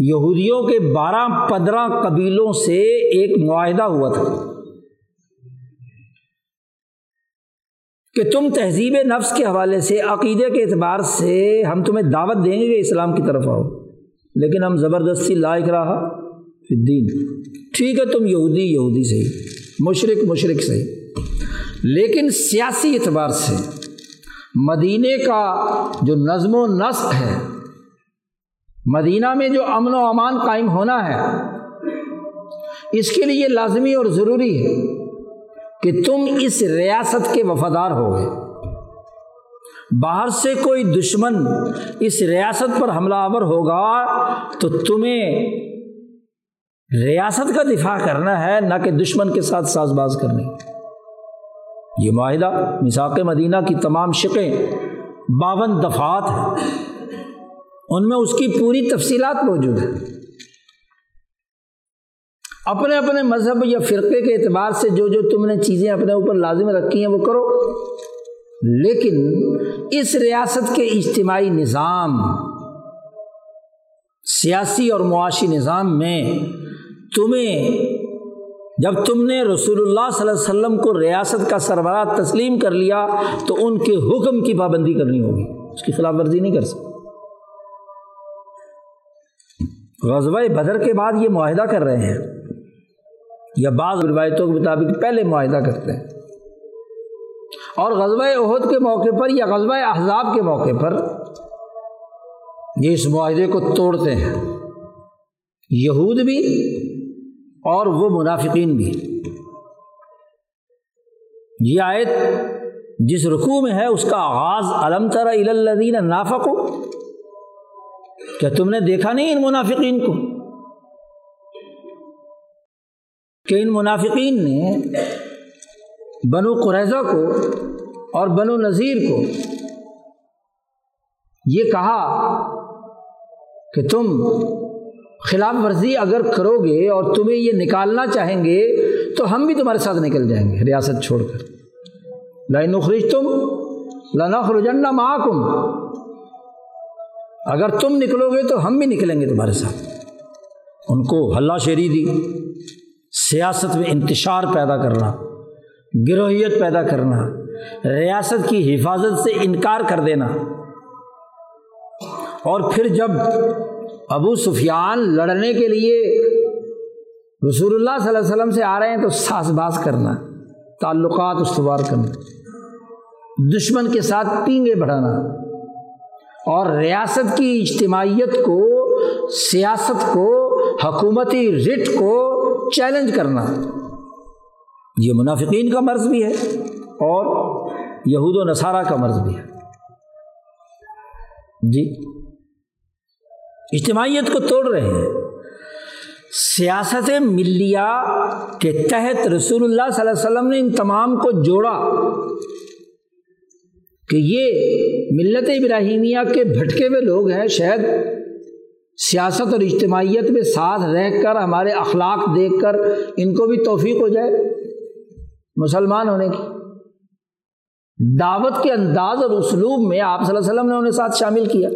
A: یہودیوں کے بارہ پندرہ قبیلوں سے ایک معاہدہ ہوا تھا کہ تم تہذیب نفس کے حوالے سے، عقیدے کے اعتبار سے ہم تمہیں دعوت دیں گے کہ اسلام کی طرف آؤ۔ لیکن ہم زبردستی لائق رہا دین ٹھیک ہے، تم یہودی یہودی صحیح مشرق مشرق صحیح۔ لیکن سیاسی اعتبار سے مدینے کا جو نظم و نسق ہے، مدینہ میں جو امن و امان قائم ہونا ہے، اس کے لیے لازمی اور ضروری ہے کہ تم اس ریاست کے وفادار ہو گئے باہر سے کوئی دشمن اس ریاست پر حملہ آور ہوگا تو تمہیں ریاست کا دفاع کرنا ہے، نہ کہ دشمن کے ساتھ ساز باز کرنی یہ معاہدہ مساق مدینہ کی تمام شقیں باون دفعات ہیں۔ ان میں اس کی پوری تفصیلات موجود ہیں۔ اپنے اپنے مذہب یا فرقے کے اعتبار سے جو جو تم نے چیزیں اپنے اوپر لازم رکھی ہیں وہ کرو۔ لیکن اس ریاست کے اجتماعی نظام، سیاسی اور معاشی نظام میں تمہیں، جب تم نے رسول اللہ صلی اللہ علیہ وسلم کو ریاست کا سربراہ تسلیم کر لیا، تو ان کے حکم کی پابندی کرنی ہوگی۔ اس کی خلاف ورزی نہیں کر سکتے۔ غزبۂ بدر کے بعد یہ معاہدہ کر رہے ہیں۔ یا بعض روایتوں کے مطابق پہلے معاہدہ کرتے ہیں۔ اور غزبۂ عہد کے موقع پر یا غزبۂ احزاب کے موقع پر یہ اس معاہدے کو توڑتے ہیں۔ یہود بھی اور وہ منافقین بھی۔ یہ آیت جس رقوع میں ہے، اس کا آغاز علم تر الدین نافق کیا تم نے دیکھا نہیں ان منافقین کو؟ کہ ان منافقین نے بنو قریضہ کو اور بنو نذیر کو یہ کہا کہ تم خلاف ورزی اگر کرو گے اور تمہیں یہ نکالنا چاہیں گے تو ہم بھی تمہارے ساتھ نکل جائیں گے، ریاست چھوڑ کر۔ لائن نخرج تم لنخرجن معکم۔ اگر تم نکلو گے تو ہم بھی نکلیں گے تمہارے ساتھ۔ ان کو ہلہ شیری دی، سیاست میں انتشار پیدا کرنا۔ گروہیت پیدا کرنا، ریاست کی حفاظت سے انکار کر دینا۔ اور پھر جب ابو سفیان لڑنے کے لیے رسول اللہ صلی اللہ علیہ وسلم سے آ رہے ہیں تو ساس باز کرنا، تعلقات استوار کرنا، دشمن کے ساتھ پینگے بڑھانا۔ اور ریاست کی اجتماعیت کو، سیاست کو، حکومتی رٹ کو چیلنج کرنا۔ یہ منافقین کا مرض بھی ہے اور یہود و نصارہ کا مرض بھی ہے۔ جی اجتماعیت کو توڑ رہے ہیں۔ سیاست ملیہ کے تحت رسول اللہ صلی اللہ علیہ وسلم نے ان تمام کو جوڑا کہ یہ ملت ابراہیمیہ کے بھٹکے ہوئے لوگ ہیں، شاید سیاست اور اجتماعیت میں ساتھ رہ کر، ہمارے اخلاق دیکھ کر ان کو بھی توفیق ہو جائے۔ مسلمان ہونے کی۔ دعوت کے انداز اور اسلوب میں آپ صلی اللہ علیہ وسلم نے انہیں ساتھ شامل کیا۔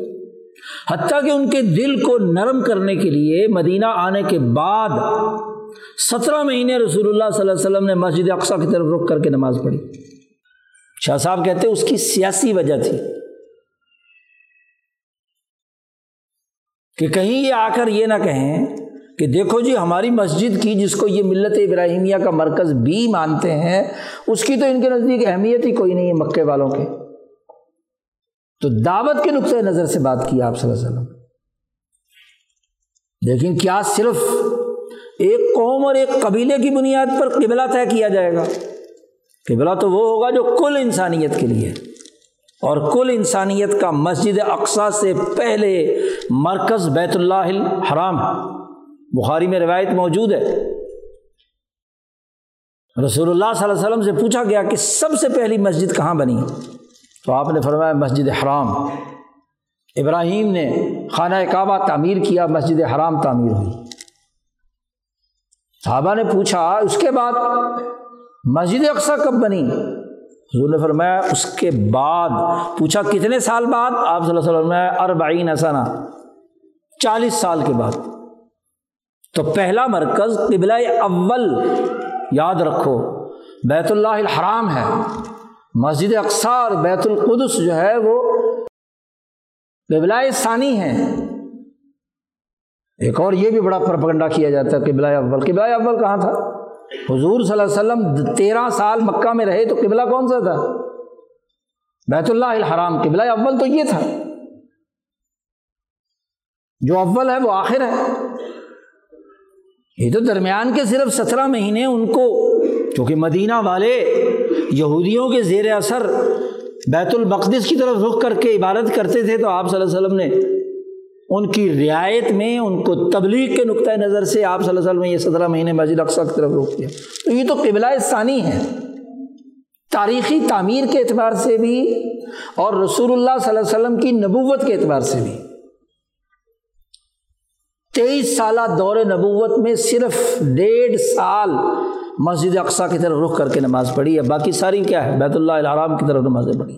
A: حتیٰ کہ ان کے دل کو نرم کرنے کے لیے مدینہ آنے کے بعد سترہ مہینے رسول اللہ صلی اللہ علیہ وسلم نے مسجد اقسا کی طرف رخ کر کے نماز پڑھی۔ شاہ صاحب کہتے اس کی سیاسی وجہ تھی کہ کہیں یہ آ کر یہ نہ کہیں کہ دیکھو جی ہماری مسجد کی جس کو یہ ملت ابراہیمیہ کا مرکز بھی مانتے ہیں، اس کی تو ان کے نزدیک اہمیت ہی کوئی نہیں ہے مکے والوں کے تو دعوت کے نقطۂ نظر سے بات کی آپ صلی اللہ علیہ وسلم۔ لیکن کیا صرف ایک قوم اور ایک قبیلے کی بنیاد پر قبلہ طے کیا جائے گا؟ قبلہ تو وہ ہوگا جو کل انسانیت کے لیے اور کل انسانیت کا مسجد اقسا سے پہلے مرکز بیت اللہ الحرام۔ ہے بخاری میں روایت موجود ہے۔ رسول اللہ صلی اللہ علیہ وسلم سے پوچھا گیا کہ سب سے پہلی مسجد کہاں بنی؟ تو آپ نے فرمایا مسجد حرام۔ ابراہیم نے خانہ کعبہ تعمیر کیا، مسجد حرام تعمیر ہوئی۔ صحابہ نے پوچھا، اس کے بعد مسجد اقسا کب بنی؟ حضور نے فرمایا، اس کے بعد۔ پوچھا، کتنے سال بعد؟ آپ صلی اللہ علیہ وسلم اربعین اسنا چالیس سال کے بعد۔ تو پہلا مرکز قبلہ اول، یاد رکھو، بیت اللہ الحرام ہے۔ مسجد اقسا اور بیت القدس جو ہے وہ قبلہ ثانی ہے ایک اور یہ بھی بڑا پرپگنڈا کیا جاتا ہے، قبلہ اول۔ قبلہ اول کہاں تھا؟ حضور صلی اللہ علیہ وسلم تیرہ سال مکہ میں رہے تو قبلہ کون سا تھا؟ بیت اللہ الحرام۔ قبلہ اول تو یہ تھا۔ جو اول ہے وہ آخر ہے۔ یہ تو درمیان کے صرف سترہ مہینے ان کو کیونکہ مدینہ والے یہودیوں کے زیر اثر بیت المقدس کی طرف رخ کر کے عبادت کرتے تھے، تو آپ صلی اللہ علیہ وسلم نے ان کی رعایت میں، ان کو تبلیغ کے نقطۂ نظر سے آپ صلی اللہ علیہ وسلم نے یہ سترہ مہینے مسجد اقسا کی طرف رخ کیا۔ تو یہ تو قبلہ ثانی ہے۔ تاریخی تعمیر کے اعتبار سے بھی اور رسول اللہ صلی اللہ علیہ وسلم کی نبوت کے اعتبار سے بھی۔ تیئیس سالہ دور نبوت میں صرف ڈیڑھ سال مسجد اقسا کی طرف رخ کر کے نماز پڑھی ہے۔ باقی ساری کیا ہے؟ بیت اللہ الحرام کی طرف نمازیں پڑھی۔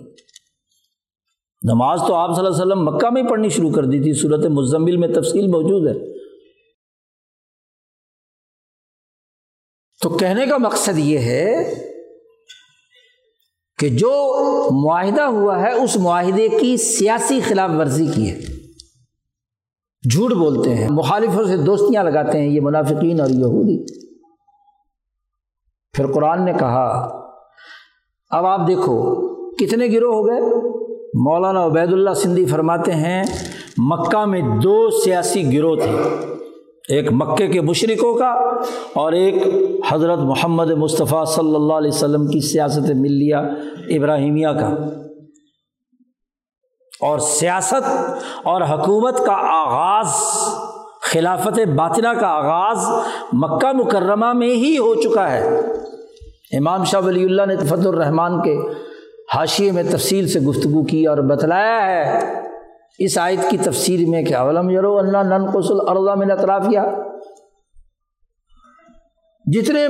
A: نماز تو آپ صلی اللہ علیہ وسلم مکہ میں پڑھنی شروع کر دی تھی۔ صورت مزمل میں تفصیل موجود ہے۔ تو کہنے کا مقصد یہ ہے کہ جو معاہدہ ہوا ہے، اس معاہدے کی سیاسی خلاف ورزی کی ہے۔ جھوٹ بولتے ہیں، مخالفوں سے دوستیاں لگاتے ہیں، یہ منافقین اور یہودی۔ پھر قرآن نے کہا، اب آپ دیکھو، کتنے گروہ ہو گئے؟ مولانا عبید اللہ سندھی فرماتے ہیں، مکہ میں دو سیاسی گروہ تھے۔ ایک مکے کے مشرقوں کا اور ایک حضرت محمد مصطفیٰ صلی اللہ علیہ وسلم کی سیاست ملیہ ابراہیمیہ کا۔ اور سیاست اور حکومت کا آغاز، خلافت باطنہ کا آغاز مکہ مکرمہ میں ہی ہو چکا ہے۔ امام شاہ ولی اللہ نے فت الرحمان کے حاشیے میں تفصیل سے گفتگو کی اور بتلایا ہے، اس آیت کی تفسیر میں کہ علم یرو اللہ نن قسل ارضا میں اطرافیہ جتنے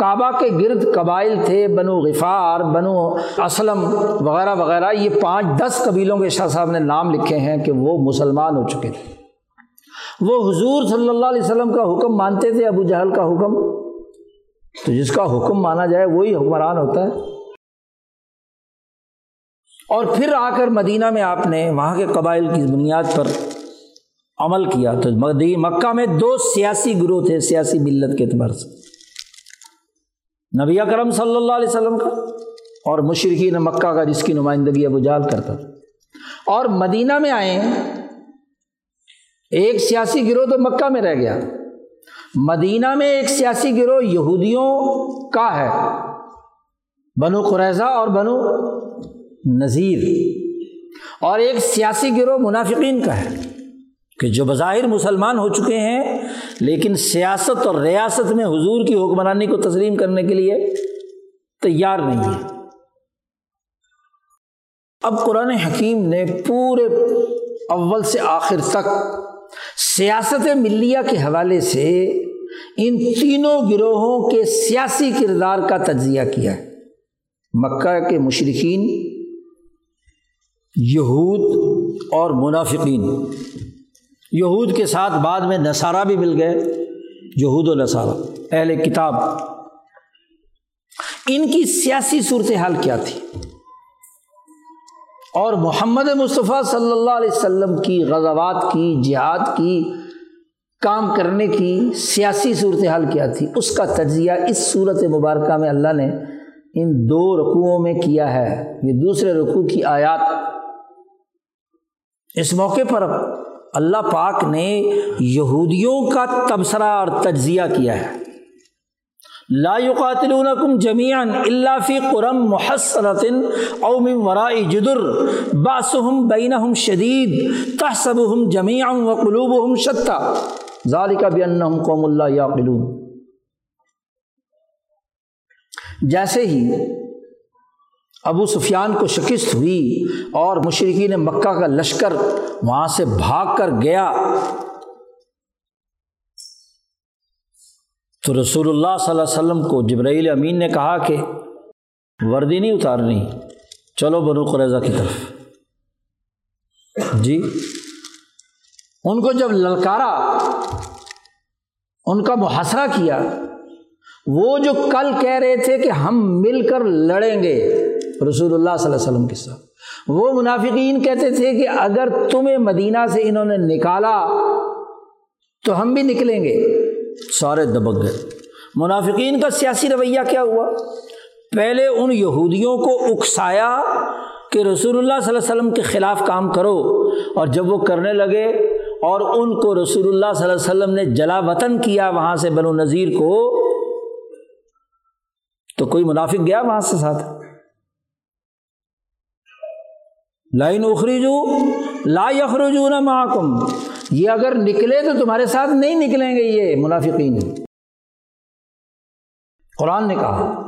A: کعبہ کے گرد قبائل تھے، بنو غفار، بنو اسلم وغیرہ وغیرہ، یہ پانچ دس قبیلوں کے شاہ صاحب نے نام لکھے ہیں کہ وہ مسلمان ہو چکے تھے۔ وہ حضور صلی اللہ علیہ وسلم کا حکم مانتے تھے، ابو جہل کا حکم۔ تو جس کا حکم مانا جائے، وہی حکمران ہوتا ہے۔ اور پھر آ کر مدینہ میں آپ نے وہاں کے قبائل کی بنیاد پر عمل کیا۔ تو مکہ میں دو سیاسی گروہ تھے، سیاسی ملت کے اعتبار سے۔ نبی کرم صلی اللہ علیہ وسلم کا اور مشرقین مکہ کا جس کی نمائندگی ابو جال کرتا تھا۔ اور مدینہ میں آئے، ایک سیاسی گروہ تو مکہ میں رہ گیا۔ مدینہ میں ایک سیاسی گروہ یہودیوں کا ہے۔ بنو قریضہ اور بنو نذیر۔ اور ایک سیاسی گروہ منافقین کا ہے کہ جو بظاہر مسلمان ہو چکے ہیں لیکن سیاست اور ریاست میں حضور کی حکمرانی کو تسلیم کرنے کے لیے تیار نہیں ہے۔ اب قرآن حکیم نے پورے اول سے آخر تک سیاست ملیہ کے حوالے سے ان تینوں گروہوں کے سیاسی کردار کا تجزیہ کیا۔ ہے مکہ کے مشرقین یہود اور منافقین۔ یہود کے ساتھ بعد میں نصارہ بھی مل گئے، یہود و نصارہ، اہل کتاب۔ ان کی سیاسی صورتحال کیا تھی؟ اور محمد مصطفیٰ صلی اللہ علیہ وسلم کی غزوات کی، جہاد کی، کام کرنے کی سیاسی صورتحال کیا تھی؟ اس کا تجزیہ اس صورت مبارکہ میں اللہ نے ان دو رقوؤں میں کیا ہے۔ یہ دوسرے رقوع کی آیات۔ اس موقع پر اللہ پاک نے یہودیوں کا تبصرہ اور تجزیہ کیا ہے۔ لا يقاتلونكم جميعا الا في قرى محصنه او من وراء جدر باسهم بينهم شديد تحسبهم جميعا وقلوبهم شتى ذلك بانهم قوم لا يعقلون جیسے ہی ابو سفیان کو شکست ہوئی اور مشرقین مکہ کا لشکر وہاں سے بھاگ کر گیا۔ تو رسول اللہ صلی اللہ علیہ وسلم کو جبرائیل امین نے کہا کہ وردی نہیں اتارنی، چلو بنو قریضہ کی طرف۔ جی ان کو جب للکارا، ان کا محاصرہ کیا، وہ جو کل کہہ رہے تھے کہ ہم مل کر لڑیں گے رسول اللہ صلی اللہ علیہ وسلم کے ساتھ۔ وہ منافقین کہتے تھے کہ اگر تمہیں مدینہ سے انہوں نے نکالا تو ہم بھی نکلیں گے۔ سارے دبک گئے۔ منافقین کا سیاسی رویہ کیا ہوا؟ پہلے ان یہودیوں کو اکسایا کہ رسول اللہ صلی اللہ علیہ وسلم کے خلاف کام کرو۔ اور جب وہ کرنے لگے اور ان کو رسول اللہ صلی اللہ علیہ وسلم نے جلا وطن کیا وہاں سے بنو نذیر کو، تو کوئی منافق گیا وہاں سے ساتھ؟ لائن اخریجو لا یخرجون معکم۔ یہ اگر نکلے تو تمہارے ساتھ نہیں نکلیں گے یہ منافقین۔ قرآن نے کہا۔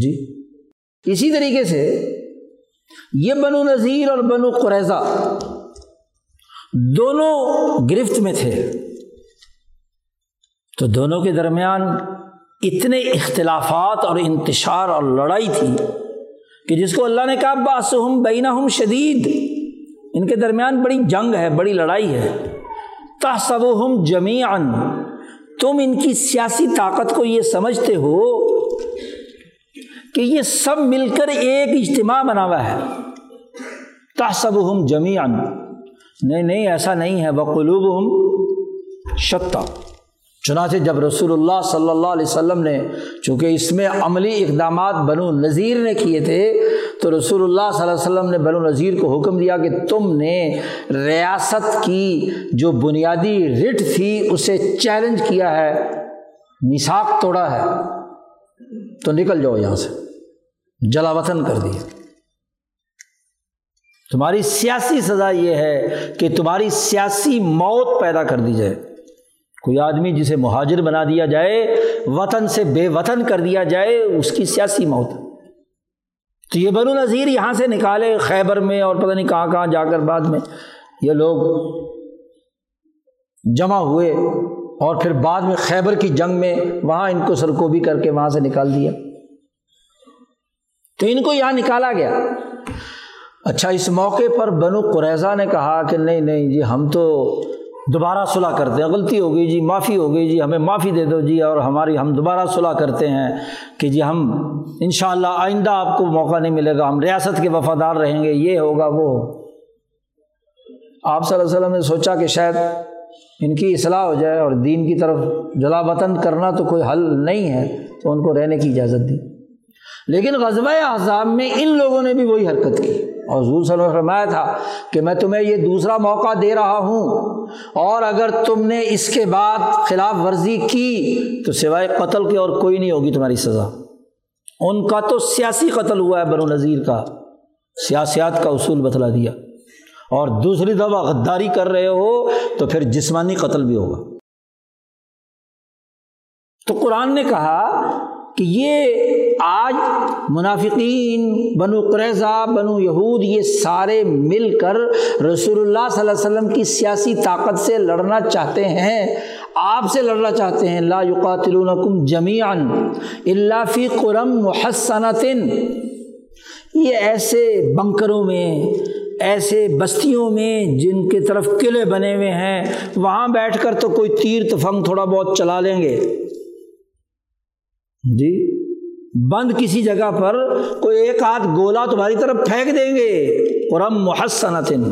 A: جی۔ اسی طریقے سے یہ بنو نذیر اور بنو قریضہ دونوں گرفت میں تھے۔ تو دونوں کے درمیان اتنے اختلافات اور انتشار اور لڑائی تھی۔ کہ جس کو اللہ نے کہا باسہم بینہم شدید، ان کے درمیان بڑی جنگ ہے، بڑی لڑائی ہے۔ تحسبہم جمیعا، تم ان کی سیاسی طاقت کو یہ سمجھتے ہو کہ یہ سب مل کر ایک اجتماع بنا ہوا ہے۔ تحسبہم جمیعا، نہیں نہیں، ایسا نہیں ہے۔ بقلوبہم شتا۔ چنانچہ جب رسول اللہ صلی اللہ علیہ وسلم نے، چونکہ اس میں عملی اقدامات بنو نذیر نے کیے تھے، تو رسول اللہ صلی اللہ علیہ وسلم نے بنو نذیر کو حکم دیا کہ تم نے ریاست کی جو بنیادی رٹ تھی، اسے چیلنج کیا ہے مساق توڑا ہے۔ تو نکل جاؤ یہاں سے۔ جلا وطن کر دیا۔ تمہاری سیاسی سزا یہ ہے کہ تمہاری سیاسی موت پیدا کر دی جائے۔ کوئی آدمی جسے مہاجر بنا دیا جائے، وطن سے بے وطن کر دیا جائے، اس کی سیاسی موت۔ تو یہ بنو نذیر یہاں سے نکالے خیبر میں اور پتہ نہیں کہاں کہاں جا کر بعد میں یہ لوگ جمع ہوئے اور پھر بعد میں خیبر کی جنگ میں وہاں ان کو سرکوبی کر کے وہاں سے نکال دیا۔ تو ان کو یہاں نکالا گیا۔ اچھا اس موقع پر بنو قریضہ نے کہا کہ نہیں نہیں جی ہم تو دوبارہ صلاح کرتے ہیں۔ غلطی ہو گئی جی معافی ہو گئی جی ہمیں معافی دے دو جی اور ہماری ہم دوبارہ صلاح کرتے ہیں کہ جی ہم ان شاء اللہ آئندہ آپ کو موقع نہیں ملے گا، ہم ریاست کے وفادار رہیں گے، یہ ہوگا وہ۔ آپ صلی اللہ علیہ وسلم نے سوچا کہ شاید ان کی اصلاح ہو جائے اور دین کی طرف جلا وطن کرنا تو کوئی حل نہیں ہے، تو ان کو رہنے کی اجازت دی۔ لیکن غزبۂ احزاب میں ان لوگوں نے بھی وہی حرکت کی۔ اور حضور صلی اللہ علیہ وسلم فرمایا تھا کہ میں تمہیں یہ دوسرا موقع دے رہا ہوں۔ اور اگر تم نے اس کے بعد خلاف ورزی کی تو سوائے قتل کے اور کوئی نہیں ہوگی تمہاری سزا۔ ان کا تو سیاسی قتل ہوا ہے بر نذیر کا۔ سیاسیات کا اصول بتلا دیا۔ اور دوسری دفعہ غداری کر رہے ہو تو پھر جسمانی قتل بھی ہوگا۔ تو قرآن نے کہا کہ یہ آج منافقین، بنو قریضہ بنو یہود، یہ سارے مل کر رسول اللہ صلی اللہ علیہ وسلم کی سیاسی طاقت سے لڑنا چاہتے ہیں، آپ سے لڑنا چاہتے ہیں۔ لا یقاتلونکم جمیعا الا فی قرم محسنتن۔ یہ ایسے بنکروں میں، ایسے بستیوں میں جن کی طرف قلعے بنے ہوئے ہیں، وہاں بیٹھ کر تو کوئی تیر تفنگ تھوڑا بہت چلا لیں گے۔ جی؟ بند کسی جگہ پر کوئی ایک ہاتھ گولا تمہاری طرف پھینک دیں گے۔ قرم محسنتن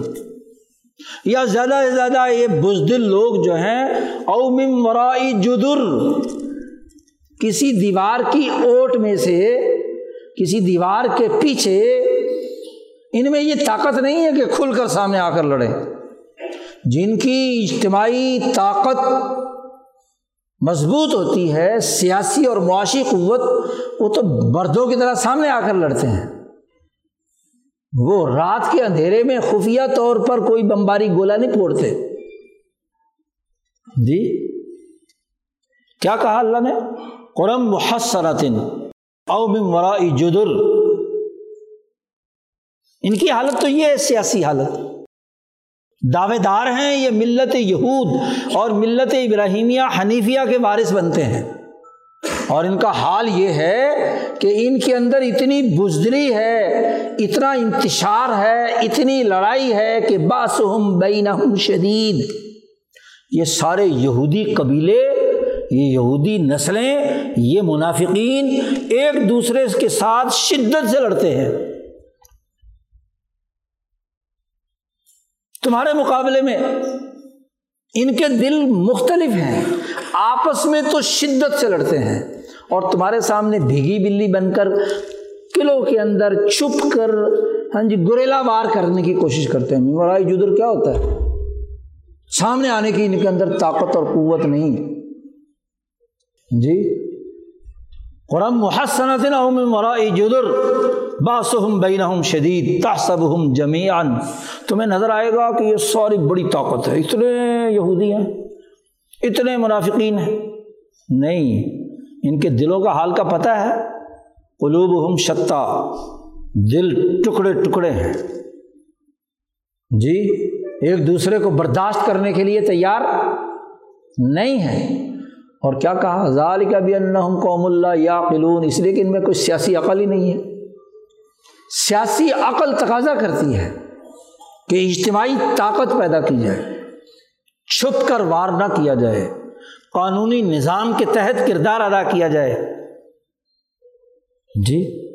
A: یا زیادہ سے زیادہ یہ بزدل لوگ جو ہیں اوم مرائی جدر۔ کسی دیوار کی اوٹ میں سے، کسی دیوار کے پیچھے، ان میں یہ طاقت نہیں ہے کہ کھل کر سامنے آ کر لڑے۔ جن کی اجتماعی طاقت مضبوط ہوتی ہے، سیاسی اور معاشی قوت وہ تو مردوں کی طرح سامنے آ کر لڑتے ہیں۔ وہ رات کے اندھیرے میں خفیہ طور پر کوئی بمباری گولا نہیں پھوڑتے۔ جی کیا کہا اللہ نے؟ قرم محسرتن او مرا جدر۔ ان کی حالت تو یہ ہے، سیاسی حالت۔ دعوے دار ہیں، یہ ملت یہود اور ملت ابراہیمیہ حنیفیہ کے وارث بنتے ہیں۔ اور ان کا حال یہ ہے کہ ان کے اندر اتنی بزدلی ہے، اتنا انتشار ہے، اتنی لڑائی ہے کہ باسہم بینہم شدید۔ یہ سارے یہودی قبیلے، یہ یہودی نسلیں، یہ منافقین ایک دوسرے کے ساتھ شدت سے لڑتے ہیں۔ تمہارے مقابلے میں ان کے دل مختلف ہیں، آپس میں تو شدت سے لڑتے ہیں اور تمہارے سامنے بھیگی بلی بن کر قلعوں کے اندر چھپ کر ہاں جی گریلا وار کرنے کی کوشش کرتے ہیں۔ مرائی جدر کیا ہوتا ہے؟ سامنے آنے کی ان کے اندر طاقت اور قوت نہیں۔ جی؟ قرم محسنت مرائی جدر باسہم بینہم شدید، تحسبہم جمیعا۔ تمہیں نظر آئے گا کہ یہ ساری بڑی طاقت ہے۔ اتنے یہودی ہیں، اتنے منافقین ہیں۔ نہیں، ان کے دلوں کا حال کا پتہ ہے۔ قلوب ہم شتا، دل ٹکڑے ٹکڑے ہیں۔ جی ایک دوسرے کو برداشت کرنے کے لیے تیار نہیں ہے اور کیا کہا؟ ظال کا بھی ان قوم اللہ یا قلون اس لیے کہ ان میں کوئی سیاسی عقل ہی نہیں ہے۔ سیاسی عقل تقاضا کرتی ہے کہ اجتماعی طاقت پیدا کی جائے، چھپ کر وار نہ کیا جائے، قانونی نظام کے تحت کردار ادا کیا جائے۔ جی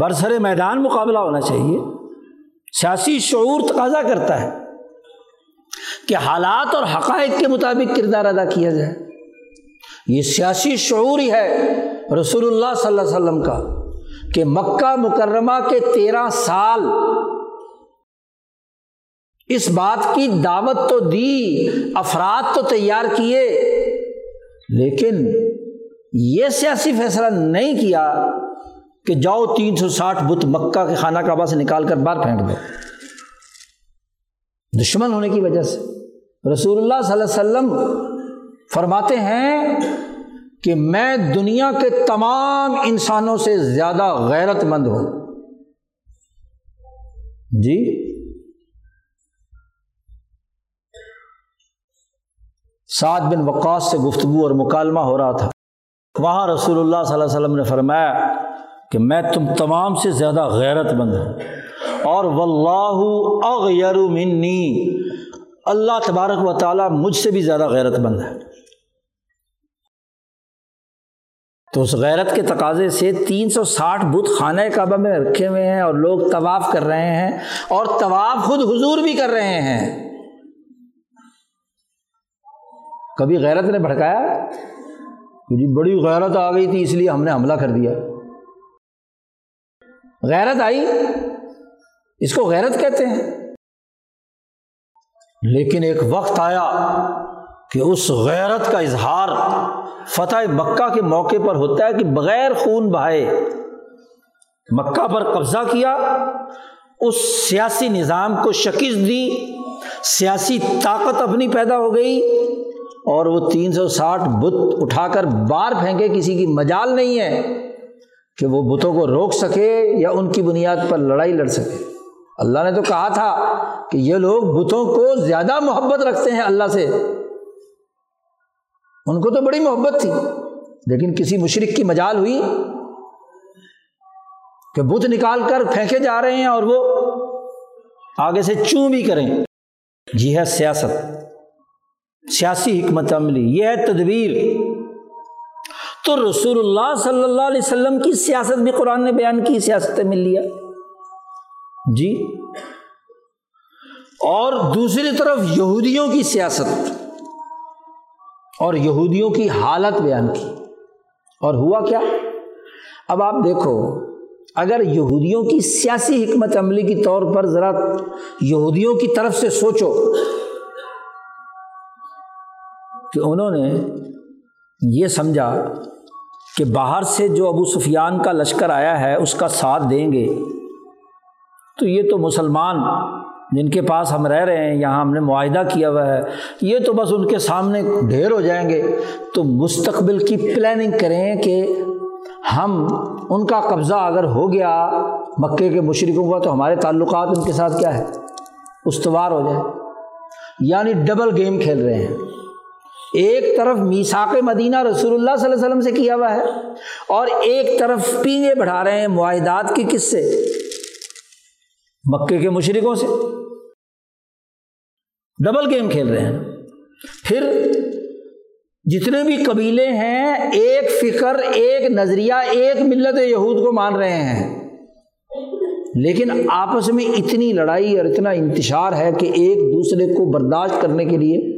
A: برسر میدان مقابلہ ہونا چاہیے۔ سیاسی شعور تقاضا کرتا ہے کہ حالات اور حقائق کے مطابق کردار ادا کیا جائے۔ یہ سیاسی شعور ہی ہے رسول اللہ صلی اللہ علیہ وسلم کا۔ کہ مکہ مکرمہ کے تیرہ سال اس بات کی دعوت تو دی، افراد تو تیار کیے، لیکن یہ سیاسی فیصلہ نہیں کیا کہ جاؤ تین سو ساٹھ بت مکہ کے خانہ کعبہ سے نکال کر باہر پھینک دو۔ دشمن ہونے کی وجہ سے۔ رسول اللہ صلی اللہ علیہ وسلم فرماتے ہیں کہ میں دنیا کے تمام انسانوں سے زیادہ غیرت مند ہوں۔ جی؟ سعد بن وقاص سے گفتگو اور مکالمہ ہو رہا تھا۔ وہاں رسول اللہ صلی اللہ علیہ وسلم نے فرمایا کہ میں تم تمام سے زیادہ غیرت مند ہوں۔ اور واللہ اغیر منی، اللہ تبارک و تعالیٰ مجھ سے بھی زیادہ غیرت مند ہے۔ تو اس غیرت کے تقاضے سے تین سو ساٹھ بت خانہ کعبہ میں رکھے ہوئے ہیں اور لوگ طواف کر رہے ہیں اور طواف خود حضور بھی کر رہے ہیں۔ کبھی غیرت نے بھڑکایا؟ جی بڑی غیرت آ گئی تھی، اس لیے ہم نے حملہ کر دیا۔ غیرت آئی؟ اس کو غیرت کہتے ہیں۔ لیکن ایک وقت آیا کہ اس غیرت کا اظہار فتح مکہ کے موقع پر ہوتا ہے کہ بغیر خون بہائے مکہ پر قبضہ کیا، اس سیاسی نظام کو شکست دی، سیاسی طاقت اپنی پیدا ہو گئی اور وہ تین سو ساٹھ بت اٹھا کر باہر پھینکے، کسی کی مجال نہیں ہے کہ وہ بتوں کو روک سکے یا ان کی بنیاد پر لڑائی لڑ سکے۔ اللہ نے تو کہا تھا کہ یہ لوگ بتوں کو زیادہ محبت رکھتے ہیں اللہ سے۔ ان کو تو بڑی محبت تھی، لیکن کسی مشرق کی مجال ہوئی کہ بت نکال کر پھینکے جا رہے ہیں اور وہ آگے سے چوں بھی کریں۔ جی ہے سیاست۔ سیاسی حکمت عملی، یہ ہے تدبیر۔ تو رسول اللہ صلی اللہ علیہ وسلم کی سیاست بھی قرآن نے بیان کی، سیاست مل لیا۔ جی۔ اور دوسری طرف یہودیوں کی سیاست۔ اور یہودیوں کی حالت بیان کی۔ اور ہوا کیا؟ اب آپ دیکھو، اگر یہودیوں کی سیاسی حکمت عملی کی طور پر ذرا یہودیوں کی طرف سے سوچو کہ انہوں نے یہ سمجھا کہ باہر سے جو ابو سفیان کا لشکر آیا ہے، اس کا ساتھ دیں گے، تو یہ تو مسلمان جن کے پاس ہم رہ رہے ہیں، یہاں ہم نے معاہدہ کیا ہوا ہے، یہ تو بس ان کے سامنے ڈھیر ہو جائیں گے۔ تو مستقبل کی پلاننگ کریں کہ ہم ان کا قبضہ اگر ہو گیا مکے کے مشرقوں کا، تو ہمارے تعلقات ان کے ساتھ کیا ہے؟ استوار ہو جائے۔ یعنی ڈبل گیم کھیل رہے ہیں۔ ایک طرف میساک مدینہ رسول اللہ صلی اللہ علیہ وسلم سے کیا ہوا ہے، اور ایک طرف پینگے بڑھا رہے ہیں معاہدات کی کس سے مکے کے مشرقوں سے۔ ڈبل گیم کھیل رہے ہیں۔ پھر جتنے بھی قبیلے ہیں، ایک فکر، ایک نظریہ، ایک ملت یہود کو مان رہے ہیں۔ لیکن آپس میں اتنی لڑائی اور اتنا انتشار ہے کہ ایک دوسرے کو برداشت کرنے کے لیے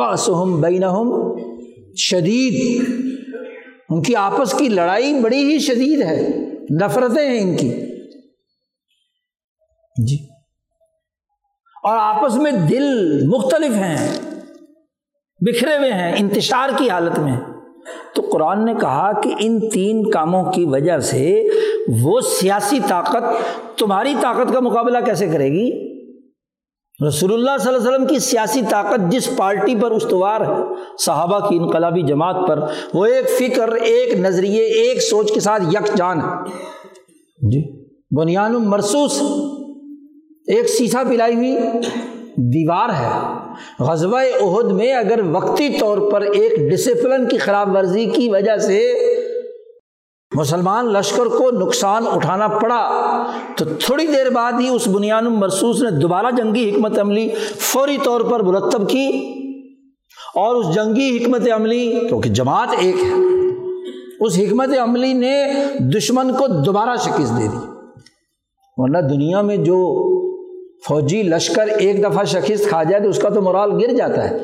A: بس ہم بین شدید۔ ان کی آپس کی لڑائی بڑی ہی شدید ہے۔ نفرتیں ہیں ان کی۔ جی۔ اور آپس میں دل مختلف ہیں، بکھرے ہوئے ہیں، انتشار کی حالت میں۔ تو قرآن نے کہا کہ ان تین کاموں کی وجہ سے وہ سیاسی طاقت تمہاری طاقت کا مقابلہ کیسے کرے گی؟ رسول اللہ صلی اللہ علیہ وسلم کی سیاسی طاقت جس پارٹی پر استوار ہے، صحابہ کی انقلابی جماعت پر، وہ ایک فکر، ایک نظریے، ایک سوچ کے ساتھ یک جان ہے۔ جی بنیاد مرسوس ایک سیسا پلائی ہوئی دیوار ہے۔ غزوہ عہد میں اگر وقتی طور پر ایک ڈسپلن کی خراب ورزی کی وجہ سے مسلمان لشکر کو نقصان اٹھانا پڑا، تو تھوڑی دیر بعد ہی اس بنیاد مرسوس نے دوبارہ جنگی حکمت عملی فوری طور پر مرتب کی اور اس جنگی حکمت عملی، کیونکہ جماعت ایک ہے، اس حکمت عملی نے دشمن کو دوبارہ شکست دے دی۔ ورنہ دنیا میں جو فوجی لشکر ایک دفعہ شکست کھا جائے تو اس کا تو مرال گر جاتا ہے۔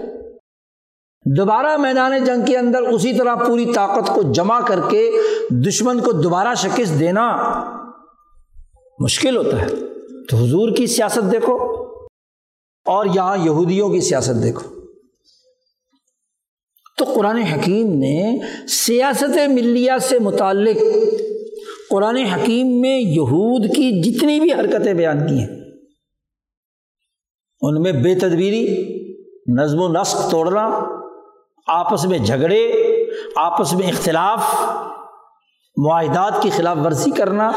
A: دوبارہ میدان جنگ کے اندر اسی طرح پوری طاقت کو جمع کر کے دشمن کو دوبارہ شکست دینا مشکل ہوتا ہے۔ تو حضور کی سیاست دیکھو اور یہاں یہودیوں کی سیاست دیکھو۔ تو قرآن حکیم نے سیاست ملیہ سے متعلق قرآن حکیم میں یہود کی جتنی بھی حرکتیں بیان کی ہیں ان میں بے تدبیری، نظم و نسق توڑنا، آپس میں جھگڑے، آپس میں اختلاف، معاہدات کی خلاف ورزی کرنا،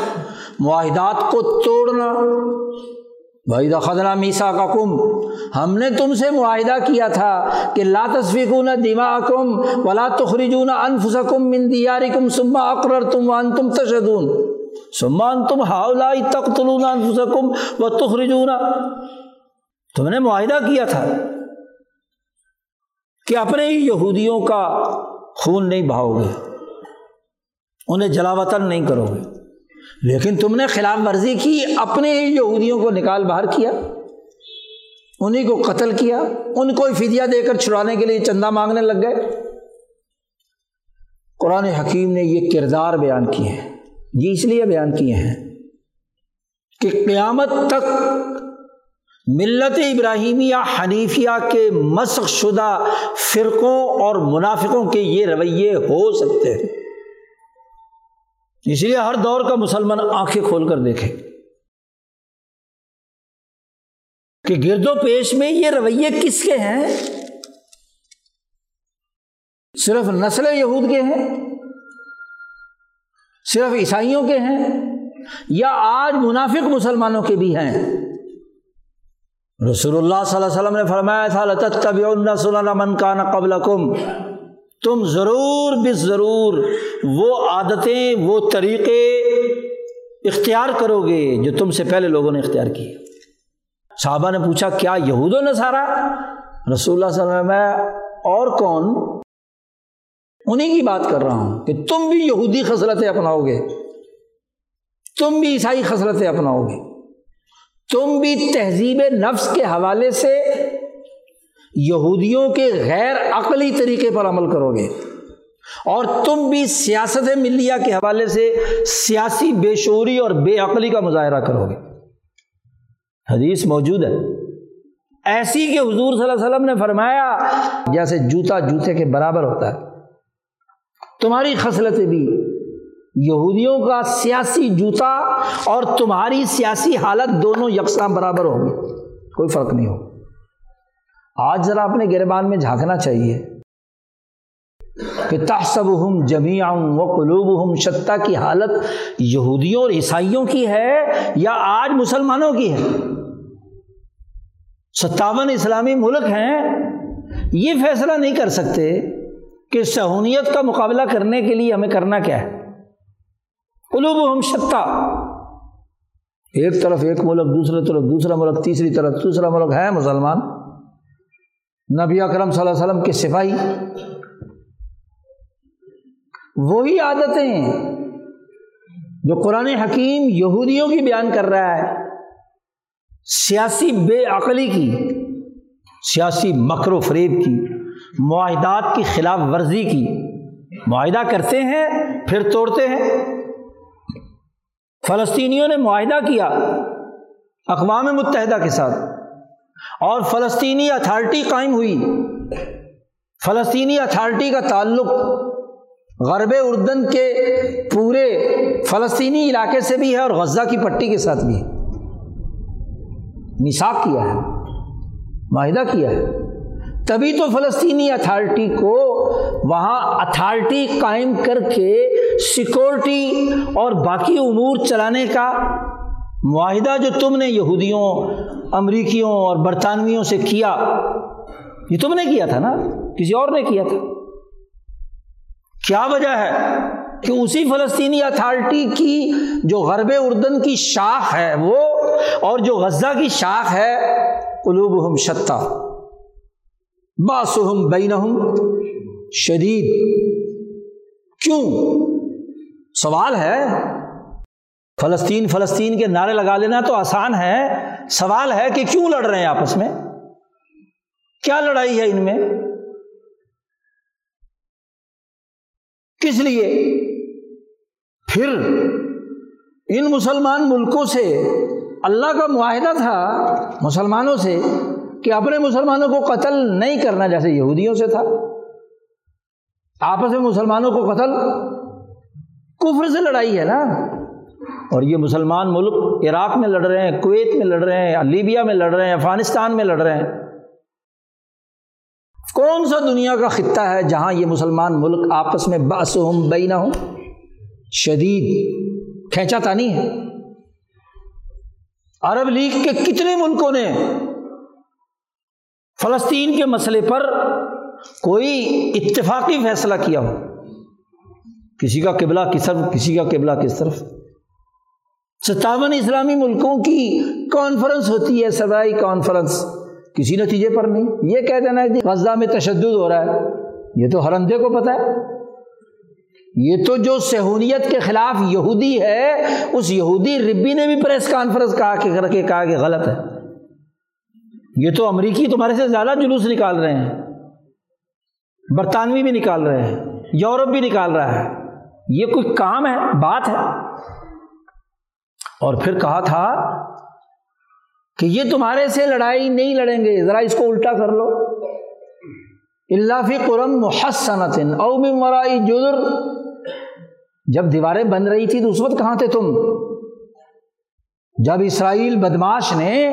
A: معاہدات کو توڑنا۔ بھائی خدرہ میسا کا کم ہم نے تم سے معاہدہ کیا تھا کہ لا تصفیقون دما کم ولا تخرجون انفسکم من دیارکم ثم اقررتم وانتم تشهدون ثم انتم هؤلاء تقتلون انفسکم وتخرجون۔ تم نے معاہدہ کیا تھا کہ اپنے ہی یہودیوں کا خون نہیں بہاؤ گے، انہیں جلا وطن نہیں کرو گے۔ لیکن تم نے خلاف ورزی کی، اپنے ہی یہودیوں کو نکال باہر کیا انہیں کو قتل کیا، ان کو فدیہ دے کر چھڑانے کے لیے چندہ مانگنے لگ گئے۔ قرآن حکیم نے یہ کردار بیان کیے ہیں، یہ اس لیے بیان کیے ہیں کہ قیامت تک ملت ابراہیمیہ حنیفیہ کے مسخ شدہ فرقوں اور منافقوں کے یہ رویے ہو سکتے ہیں۔ اس لیے ہر دور کا مسلمان آنکھیں کھول کر دیکھے۔ کہ گرد و پیش میں یہ رویے کس کے ہیں؟ صرف نسل یہود کے ہیں؟ صرف عیسائیوں کے ہیں؟ یا آج منافق مسلمانوں کے بھی ہیں؟ رسول اللہ صلی اللہ علیہ وسلم نے فرمایا تھا لطت طبی من کا قبل کم تم ضرور بس ضرور وہ عادتیں، وہ طریقے اختیار کرو گے جو تم سے پہلے لوگوں نے اختیار کیے۔ صحابہ نے پوچھا، کیا یہود و نصارہ؟ رسول اللہ صلی اللہ علیہ وسلم اور کون؟ انہیں کی بات کر رہا ہوں کہ تم بھی یہودی خصلتیں اپناؤ گے۔ تم بھی عیسائی خصلتیں اپناؤ گے۔ تم بھی تہذیب نفس کے حوالے سے یہودیوں کے غیر عقلی طریقے پر عمل کرو گے۔ اور تم بھی سیاست ملیہ کے حوالے سے سیاسی بے شعوری اور بے عقلی کا مظاہرہ کرو گے۔ حدیث موجود ہے۔ ایسی کہ حضور صلی اللہ علیہ وسلم نے فرمایا، جیسے جوتا جوتے کے برابر ہوتا ہے، تمہاری خصلتیں بھی یہودیوں کا سیاسی جوتا اور تمہاری سیاسی حالت دونوں یکساں برابر ہوگی کوئی فرق نہیں ہو آج ذرا اپنے گربان میں جھانکنا چاہیے کہ تحسب ہم جمی و قلوب ہم شتا کی حالت یہودیوں اور عیسائیوں کی ہے یا آج مسلمانوں کی ہے؟ ستاون اسلامی ملک ہیں۔ یہ فیصلہ نہیں کر سکتے کہ سہونیت کا مقابلہ کرنے کے لیے ہمیں کرنا کیا ہے۔ قلوب ہم شتا۔ ایک طرف ایک ملک، دوسرے طرف دوسرا ملک، تیسری طرف دوسرا ملک۔ ہے مسلمان؟ نبی اکرم صلی اللہ علیہ وسلم کے سپاہی۔ وہی عادتیں جو قرآن حکیم یہودیوں کی بیان کر رہا ہے۔ سیاسی بے عقلی کی، سیاسی مکر و فریب کی، معاہدات کی خلاف ورزی کی۔ معاہدہ کرتے ہیں، پھر توڑتے ہیں۔ فلسطینیوں نے معاہدہ کیا اقوام متحدہ کے ساتھ اور فلسطینی اتھارٹی قائم ہوئی۔ فلسطینی اتھارٹی کا تعلق غرب اردن کے پورے فلسطینی علاقے سے بھی ہے اور غزہ کی پٹی کے ساتھ بھی ہے۔ نصاب کیا ہے، معاہدہ کیا ہے۔ تبھی تو فلسطینی اتھارٹی کو وہاں اتھارٹی قائم کر کے سیکورٹی اور باقی امور چلانے کا معاہدہ جو تم نے یہودیوں، امریکیوں اور برطانویوں سے کیا، یہ تم نے کیا تھا نا؟ کسی اور نے کیا تھا؟ کیا وجہ ہے کہ اسی فلسطینی اتھارٹی کی جو غرب اردن کی شاخ ہے وہ اور جو غزہ کی شاخ ہے قلوب ہم شتا باسم بین شدید۔ کیوں؟ سوال ہے۔ فلسطین فلسطین کے نعرے لگا لینا تو آسان ہے۔ سوال ہے کہ کیوں لڑ رہے ہیں آپس میں؟ کیا لڑائی ہے ان میں؟ کس لیے؟ پھر ان مسلمان ملکوں سے اللہ کا معاہدہ تھا، مسلمانوں سے۔ کہ اپنے مسلمانوں کو قتل نہیں کرنا جیسے یہودیوں سے تھا۔ آپس میں مسلمانوں کو قتل کفر سے لڑائی ہے نا۔ اور یہ مسلمان ملک عراق میں لڑ رہے ہیں، کویت میں لڑ رہے ہیں، لیبیا میں لڑ رہے ہیں، افغانستان میں لڑ رہے ہیں۔ کون سا دنیا کا خطہ ہے جہاں یہ مسلمان ملک آپس میں باس ہوں بئی نہ ہوں شدید کھینچا تانی ہے؟ عرب لیگ کے کتنے ملکوں نے فلسطین کے مسئلے پر کوئی اتفاقی فیصلہ کیا ہو؟ کسی کا قبلہ کس طرف کسی کا قبلہ کس طرف ستاون اسلامی ملکوں کی کانفرنس ہوتی ہے سدائی کانفرنس کسی نتیجے پر نہیں۔ یہ کہہ دینا کہ جی، غزہ میں تشدد ہو رہا ہے۔ یہ تو ہر اندھے کو پتہ ہے۔ یہ تو جو سہونیت کے خلاف یہودی ہے، اس یہودی ربی نے بھی پریس کانفرنس کہا کہ کہا کہ غلط ہے۔ یہ تو امریکی تمہارے سے زیادہ جلوس نکال رہے ہیں۔ برطانوی بھی نکال رہے ہیں۔ یورپ بھی نکال رہا ہے۔ یہ کوئی کام ہے؟ بات ہے۔ اور پھر کہا تھا کہ یہ تمہارے سے لڑائی نہیں لڑیں گے۔ ذرا اس کو الٹا کر لو۔ اللہ فی قرم محسنت او مرائی جدر جب دیواریں بن رہی تھی تو اس وقت کہاں تھے تم؟ جب اسرائیل بدماش نے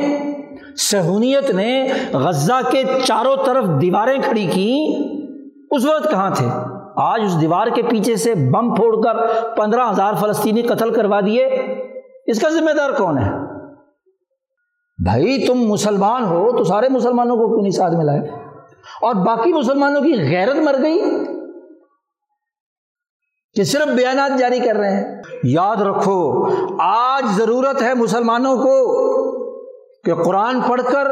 A: سہونیت نے غزہ کے چاروں طرف دیواریں کھڑی کی۔ اس وقت کہاں تھے؟ آج اس دیوار کے پیچھے سے بم پھوڑ کر پندرہ ہزار فلسطینی قتل کروا دیے۔ اس کا ذمہ دار کون ہے؟ بھائی، تم مسلمان ہو تو سارے مسلمانوں کو کیوں نہیں ساتھ ملائے اور باقی مسلمانوں کی غیرت مر گئی؟ کہ صرف بیانات جاری کر رہے ہیں۔ یاد رکھو، آج ضرورت ہے مسلمانوں کو کہ قرآن پڑھ کر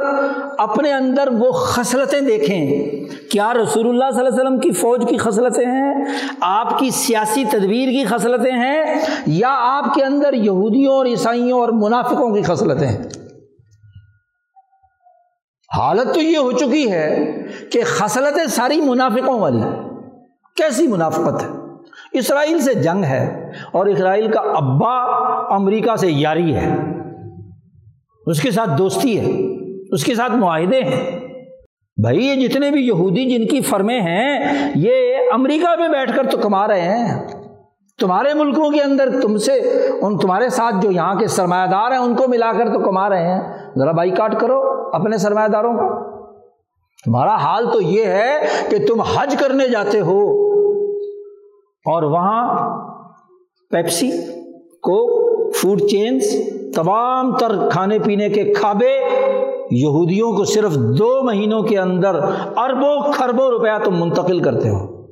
A: اپنے اندر وہ خصلتیں دیکھیں۔ کیا رسول اللہ صلی اللہ علیہ وسلم کی فوج کی خصلتیں ہیں؟ آپ کی سیاسی تدبیر کی خصلتیں ہیں؟ یا آپ کے اندر یہودیوں اور عیسائیوں اور منافقوں کی خصلتیں ہیں؟ حالت تو یہ ہو چکی ہے کہ خصلتیں ساری منافقوں والی کیسی منافقت؟ ہے اسرائیل سے جنگ ہے اور اسرائیل کا ابا امریکہ سے یاری ہے۔ اس کے ساتھ دوستی ہے، اس کے ساتھ معاہدے ہیں۔ بھائی، یہ جتنے بھی یہودی جن کی فرمیں ہیں، یہ امریکہ میں بیٹھ کر تو کما رہے ہیں۔ تمہارے ملکوں کے اندر تم سے، ان تمہارے ساتھ جو یہاں کے سرمایہ دار ہیں، ان کو ملا کر تو کما رہے ہیں۔ ذرا بائی کاٹ کرو اپنے سرمایہ داروں کا تمہارا حال تو یہ ہے کہ تم حج کرنے جاتے ہو اور وہاں پیپسی کو فوڈ چینس تمام تر کھانے پینے کے کھابے یہودیوں کو صرف دو مہینوں کے اندر اربوں خربوں روپیہ تم منتقل کرتے ہو۔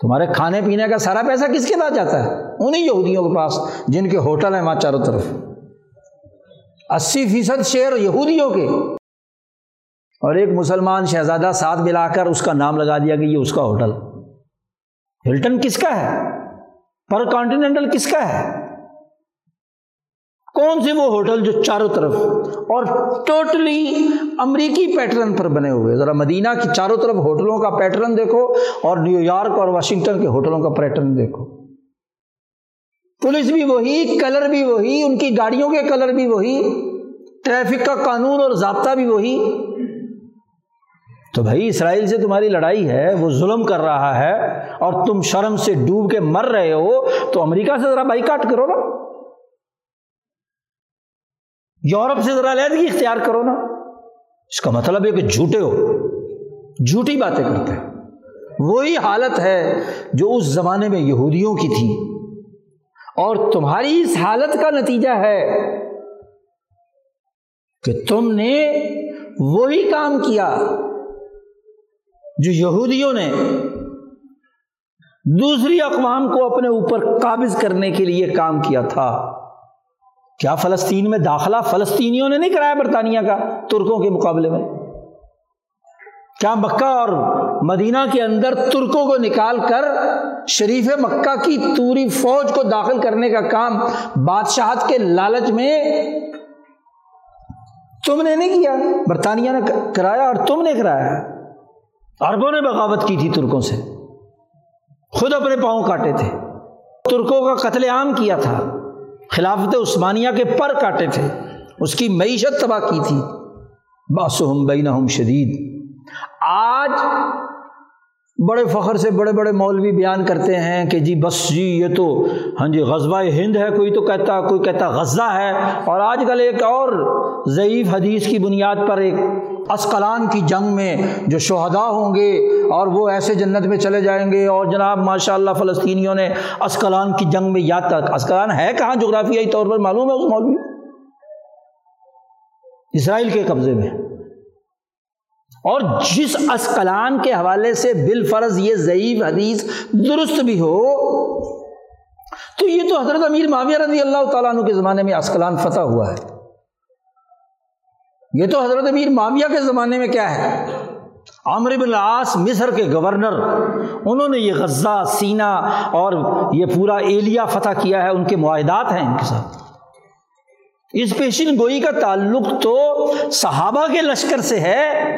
A: تمہارے کھانے پینے کا سارا پیسہ کس کے پاس جاتا ہے؟ انہیں یہودیوں کے پاس، جن کے ہوٹل ہیں وہاں چاروں طرف۔ اسی فیصد شیئر یہودیوں کے۔ اور ایک مسلمان شہزادہ ساتھ ملا کر اس کا نام لگا دیا کہ یہ اس کا ہوٹل۔ ہلٹن کس کا ہے؟ پر کانٹیننٹل کس کا ہے؟ کون سے وہ ہوٹل جو چاروں طرف اور ٹوٹلی امریکی پیٹرن پر بنے ہوئے؟ ذرا مدینہ کی چاروں طرف ہوٹلوں کا پیٹرن دیکھو اور نیو یارک اور واشنگٹن کے ہوٹلوں کا پیٹرن دیکھو۔ پولیس بھی وہی، کلر بھی وہی، ان کی گاڑیوں کے کلر بھی وہی، ٹریفک کا قانون اور ضابطہ بھی وہی۔ تو بھائی، اسرائیل سے تمہاری لڑائی ہے، وہ ظلم کر رہا ہے اور تم شرم سے ڈوب کے مر رہے ہو، تو امریکہ سے ذرا بائی کاٹ کرو نا۔ یورپ سے ذرا علیحدگی اختیار کرو نا۔ اس کا مطلب ہے کہ جھوٹے ہو۔ جھوٹی باتیں کرتے ہیں۔ وہی حالت ہے جو اس زمانے میں یہودیوں کی تھی۔ اور تمہاری اس حالت کا نتیجہ ہے کہ تم نے وہی کام کیا جو یہودیوں نے دوسری اقوام کو اپنے اوپر قابض کرنے کے لیے کام کیا تھا۔ کیا فلسطین میں داخلہ فلسطینیوں نے نہیں کرایا برطانیہ کا ترکوں کے مقابلے میں؟ کیا مکہ اور مدینہ کے اندر ترکوں کو نکال کر شریف مکہ کی توری فوج کو داخل کرنے کا کام بادشاہت کے لالچ میں تم نے نہیں کیا؟ برطانیہ نے کرایا اور تم نے کرایا۔ عربوں نے بغاوت کی تھی ترکوں سے۔ خود اپنے پاؤں کاٹے تھے۔ ترکوں کا قتل عام کیا تھا۔ خلافت عثمانیہ کے پر کاٹے تھے۔ اس کی معیشت تباہ کی تھی۔ باسم بین شدید۔ آج بڑے فخر سے بڑے بڑے مولوی بیان کرتے ہیں کہ جی بس جی یہ تو ہاں جی غزبۂ ہند ہے، کوئی تو کہتا، کوئی کہتا غزہ ہے۔ اور آج کل ایک اور ضعیف حدیث کی بنیاد پر ایک اسکلان کی جنگ میں جو شہدا ہوں گے اور وہ ایسے جنت میں چلے جائیں گے اور جناب ماشاء اللہ فلسطینیوں نے اسکلان کی جنگ میں یاد تک اسکلان ہے کہاں جغرافیائی طور پر معلوم ہے اس مولوی؟ اسرائیل کے قبضے میں۔ اور جس اسکلان کے حوالے سے بال فرض یہ ضعیف حدیث درست بھی ہو، تو یہ تو حضرت امیر معاویہ رضی اللہ تعالیٰ عنہ کے زمانے میں اسکلان فتح ہوا ہے۔ یہ تو حضرت امیر معاویہ کے زمانے میں کیا ہے؟ عامر بن العاص مصر کے گورنر، انہوں نے یہ غزہ سینا اور یہ پورا ایلیا فتح کیا ہے، ان کے معاہدات ہیں ان کے ساتھ۔ اس پیشن گوئی کا تعلق تو صحابہ کے لشکر سے ہے۔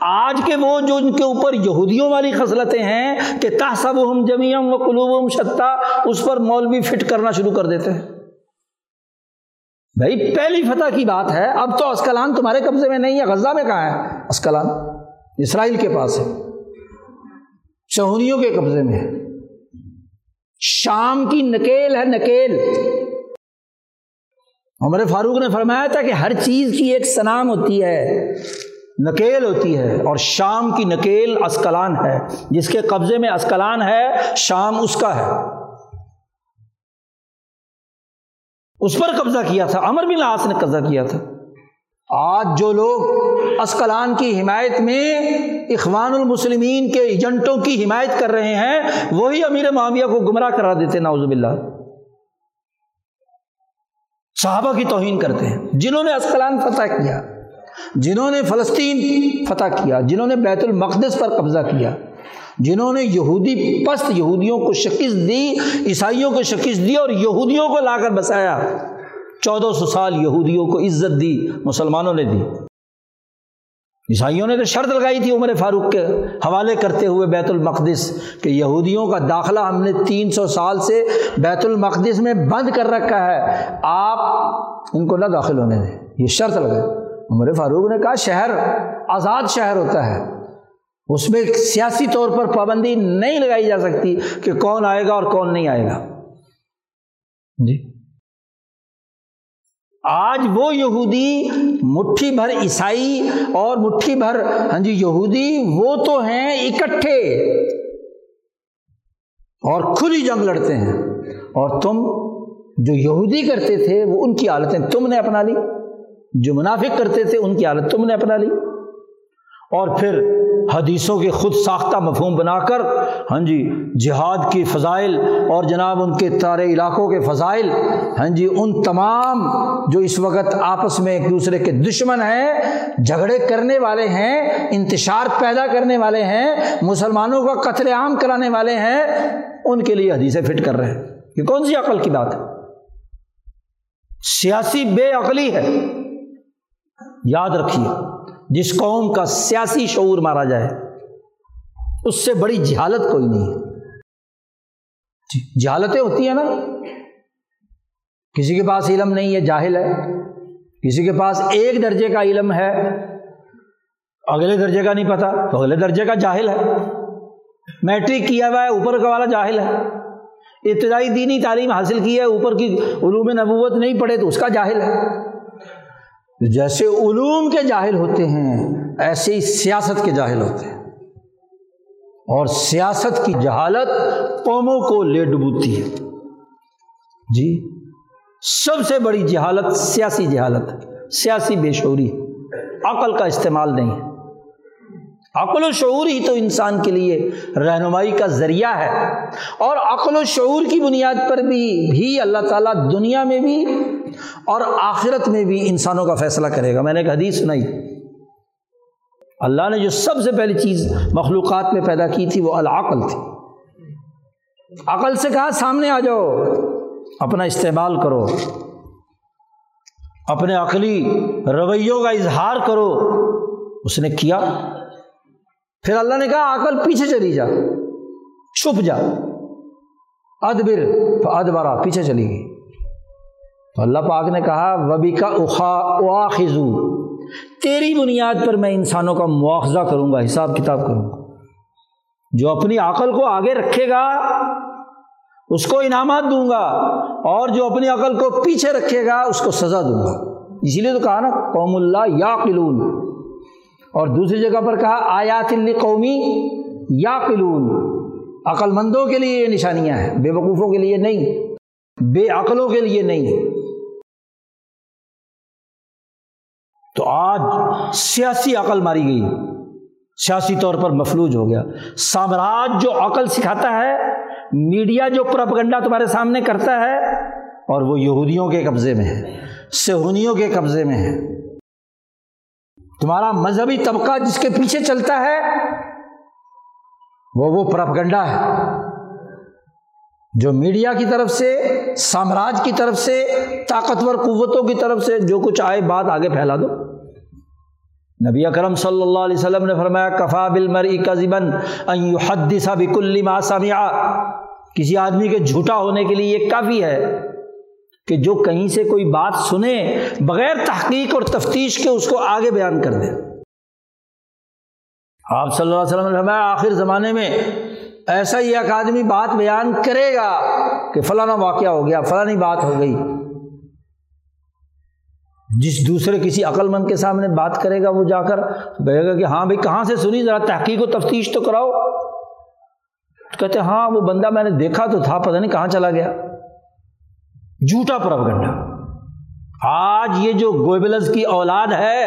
A: آج کے وہ جو ان کے اوپر یہودیوں والی خصلتیں ہیں کہ تحسب ہم جمیم و قلوب شتا، اس پر مولوی فٹ کرنا شروع کر دیتے ہیں۔ بھائی، پہلی فتح کی بات ہے۔ اب تو اسکلان تمہارے قبضے میں نہیں ہے، غزہ میں کہاں ہے؟ اسکلان اسرائیل کے پاس ہے۔ چہونیوں کے قبضے میں ہے۔ شام کی نکیل ہے، نکیل۔ عمر فاروق نے فرمایا تھا کہ ہر چیز کی ایک سنام ہوتی ہے، نکیل ہوتی ہے اور شام کی نکیل اسکلان ہے۔ جس کے قبضے میں اسکلان ہے، شام اس کا ہے۔ اس پر قبضہ کیا تھا امر بن لاس نے قبضہ کیا تھا۔ آج جو لوگ اسکلان کی حمایت میں اخوان المسلمین کے ایجنٹوں کی حمایت کر رہے ہیں، وہی امیر معاویہ کو گمراہ کرا دیتے ناؤزب اللہ صحابہ کی توہین کرتے ہیں، جنہوں نے اسکلان فتح کیا، جنہوں نے فلسطین فتح کیا، جنہوں نے بیت المقدس پر قبضہ کیا۔ جنہوں نے یہودی پست یہودیوں کو شکست دی، عیسائیوں کو شکست دی اور یہودیوں کو لا کر بسایا۔ چودہ سو سال یہودیوں کو عزت دی، مسلمانوں نے دی۔ عیسائیوں نے تو شرط لگائی تھی عمر فاروق کے حوالے کرتے ہوئے بیت المقدس کہ یہودیوں کا داخلہ ہم نے تین سو سال سے بیت المقدس میں بند کر رکھا ہے۔ آپ ان کو نہ داخل ہونے دیں۔ یہ شرط لگائے عمر فاروق نے کہا شہر، آزاد شہر ہوتا ہے۔ اس میں سیاسی طور پر پابندی نہیں لگائی جا سکتی کہ کون آئے گا اور کون نہیں آئے گا۔ جی۔ آج وہ یہودی مٹھی بھر عیسائی اور مٹھی بھر ہاں جی یہودی وہ تو ہیں اکٹھے اور کھلی جنگ لڑتے ہیں۔ اور تم جو یہودی کرتے تھے وہ ان کی حالتیں تم نے اپنا لی۔ جو منافق کرتے تھے ان کی حالت تم نے اپنا لی۔ اور پھر حدیثوں کے خود ساختہ مفہوم بنا کر ہاں جی جہاد کی فضائل اور جناب ان کے تارے علاقوں کے فضائل ہاں جی ان تمام جو اس وقت آپس میں ایک دوسرے کے دشمن ہیں، جھگڑے کرنے والے ہیں، انتشار پیدا کرنے والے ہیں، مسلمانوں کا قتل عام کرانے والے ہیں، ان کے لیے حدیثیں فٹ کر رہے ہیں۔ یہ کون سی عقل کی بات ہے؟ سیاسی بے عقلی ہے۔ یاد رکھیے جس قوم کا سیاسی شعور مارا جائے، اس سے بڑی جہالت کوئی نہیں۔ ہے جہالتیں ہوتی ہیں نا۔ کسی کے پاس علم نہیں ہے، جاہل ہے۔ کسی کے پاس ایک درجے کا علم ہے، اگلے درجے کا نہیں پتا، تو اگلے درجے کا جاہل ہے۔ میٹرک کیا ہوا ہے، اوپر کا والا جاہل ہے۔ ابتدائی دینی تعلیم حاصل کی ہے، اوپر کی علوم نبوت نہیں پڑھے، تو اس کا جاہل ہے۔ جیسے علوم کے جاہل ہوتے ہیں، ایسے ہی سیاست کے جاہل ہوتے ہیں۔ اور سیاست کی جہالت قوموں کو لے ڈبوتی ہے۔ جی سب سے بڑی جہالت سیاسی جہالت سیاسی بے شعوری عقل کا استعمال نہیں ہے۔ عقل و شعور ہی تو انسان کے لیے رہنمائی کا ذریعہ ہے۔ اور عقل و شعور کی بنیاد پر بھی بھی اللہ تعالیٰ دنیا میں بھی اور آخرت میں بھی انسانوں کا فیصلہ کرے گا۔ میں نے ایک حدیث سنائی۔ اللہ نے جو سب سے پہلی چیز مخلوقات میں پیدا کی تھی وہ العقل تھی۔ عقل سے کہا، سامنے آ جاؤ، اپنا استعمال کرو۔ اپنے عقلی رویوں کا اظہار کرو۔ اس نے کیا۔ پھر اللہ نے کہا، عقل پیچھے چلی جا۔ چھپ جا۔ ادبر، ادبرا، پیچھے چلی گئی۔ تو اللہ پاک نے کہا وبی کا اخا خزو تیری بنیاد پر میں انسانوں کا مواخذہ کروں گا، حساب کتاب کروں گا۔ جو اپنی عقل کو آگے رکھے گا، اس کو انعامات دوں گا، اور جو اپنی عقل کو پیچھے رکھے گا، اس کو سزا دوں گا۔ اسی لیے تو کہا نا، قوم اللہ یا قلون اور دوسری جگہ پر کہا، آیات قومی یا قلون عقل مندوں کے لیے یہ نشانیاں ہیں، بے وقوفوں کے لیے نہیں، بے عقلوں کے لیے نہیں۔ تو آج سیاسی عقل ماری گئی سیاسی طور پر مفلوج ہو گیا۔ سامراج جو عقل سکھاتا ہے، میڈیا جو پرپگنڈا تمہارے سامنے کرتا ہے، اور وہ یہودیوں کے قبضے میں ہے سہونیوں کے قبضے میں ہے۔ تمہارا مذہبی طبقہ جس کے پیچھے چلتا ہے، وہ وہ پرپگنڈا ہے۔ جو میڈیا کی طرف سے، سامراج کی طرف سے، طاقتور قوتوں کی طرف سے جو کچھ آئے، بات آگے پھیلا دو۔ نبی اکرم صلی اللہ علیہ وسلم نے فرمایا، کفا بل مری کزبن حدثہ بکلی ما کسی آدمی کے جھوٹا ہونے کے لیے یہ کافی ہے کہ جو کہیں سے کوئی بات سنے، بغیر تحقیق اور تفتیش کے اس کو آگے بیان کر دے۔ آپ صلی اللہ علیہ وسلم نے فرمایا، آخر زمانے میں ایسا ہی ایک آدمی بات بیان کرے گا کہ فلانا واقعہ ہو گیا، فلانی بات ہو گئی۔ جس دوسرے کسی عقل مند کے سامنے بات کرے گا وہ جا کر کہے گا کہ ہاں بھائی، کہاں سے سنی؟ ذرا تحقیق و تفتیش تو کراؤ۔ کہتے ہاں وہ بندہ میں نے دیکھا تو تھا، پتہ نہیں کہاں چلا گیا۔ جھوٹا پرپ گنڈا آج یہ جو گوبلز کی اولاد ہے